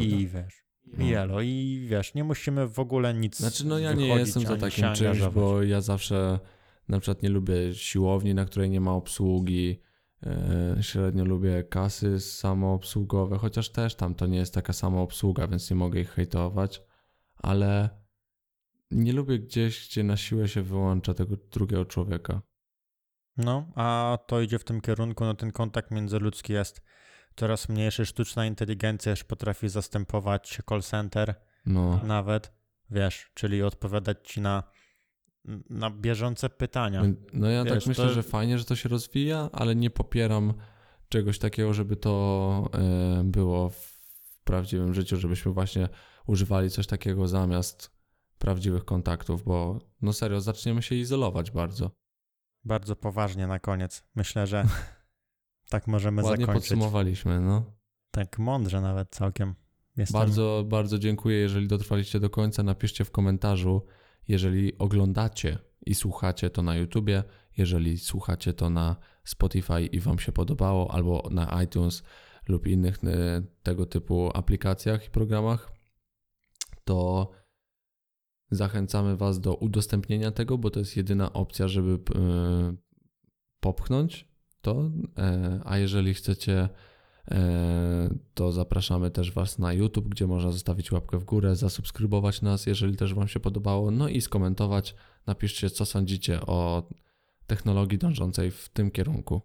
I wiesz, No. i elo, i wiesz, nie musimy w ogóle nic Znaczy, no ja nie jestem za takim czymś, bo ja zawsze na przykład nie lubię siłowni, na której nie ma obsługi. e, Średnio lubię kasy samoobsługowe, chociaż też tam to nie jest taka sama obsługa, więc nie mogę ich hejtować, ale nie lubię gdzieś, gdzie na siłę się wyłącza tego drugiego człowieka. No, a to idzie w tym kierunku, no ten kontakt międzyludzki jest coraz mniejszy. Sztuczna inteligencja już potrafi zastępować call center No, nawet, wiesz, czyli odpowiadać ci na, na bieżące pytania. no ja Wiesz, tak myślę, to- że fajnie, że to się rozwija, ale nie popieram czegoś takiego, żeby to e, było w prawdziwym życiu, żebyśmy właśnie używali coś takiego zamiast prawdziwych kontaktów, bo no serio, zaczniemy się izolować bardzo. Bardzo poważnie na koniec. Myślę, że tak możemy Ładnie zakończyć. podsumowaliśmy, no. Tak mądrze nawet całkiem. Jestem... Bardzo, bardzo dziękuję, jeżeli dotrwaliście do końca. Napiszcie w komentarzu, jeżeli oglądacie i słuchacie to na YouTubie, jeżeli słuchacie to na Spotify i Wam się podobało, albo na iTunes lub innych e, tego typu aplikacjach i programach, to zachęcamy Was do udostępnienia tego, bo to jest jedyna opcja, żeby e, popchnąć to. E, A jeżeli chcecie E, to zapraszamy też Was na YouTube, gdzie można zostawić łapkę w górę, zasubskrybować nas, jeżeli też Wam się podobało, no i skomentować. Napiszcie, co sądzicie o technologii dążącej w tym kierunku.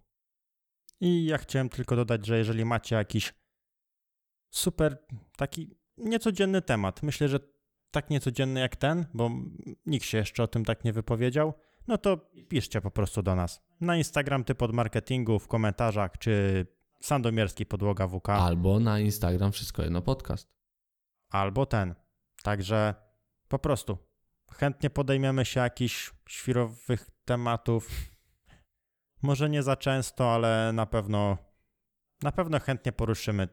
I ja chciałem tylko dodać, że jeżeli macie jakiś super taki niecodzienny temat, myślę, że tak niecodzienny jak ten, bo nikt się jeszcze o tym tak nie wypowiedział, no to piszcie po prostu do nas. Na Instagram typ od marketingu, w komentarzach, czy Sandomierski Podłoga WK, Albo na Instagram wszystko jedno podcast. albo ten. Także po prostu chętnie podejmiemy się jakichś świrowych tematów. Może nie za często, ale na pewno na pewno chętnie poruszymy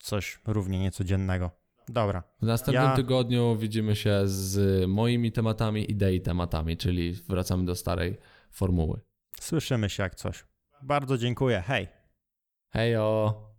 coś równie niecodziennego. Dobra. W następnym Ja- tygodniu widzimy się z moimi tematami, idei tematami, czyli wracamy do starej formuły. Słyszymy się jak coś. Bardzo dziękuję. Hej. Hejo!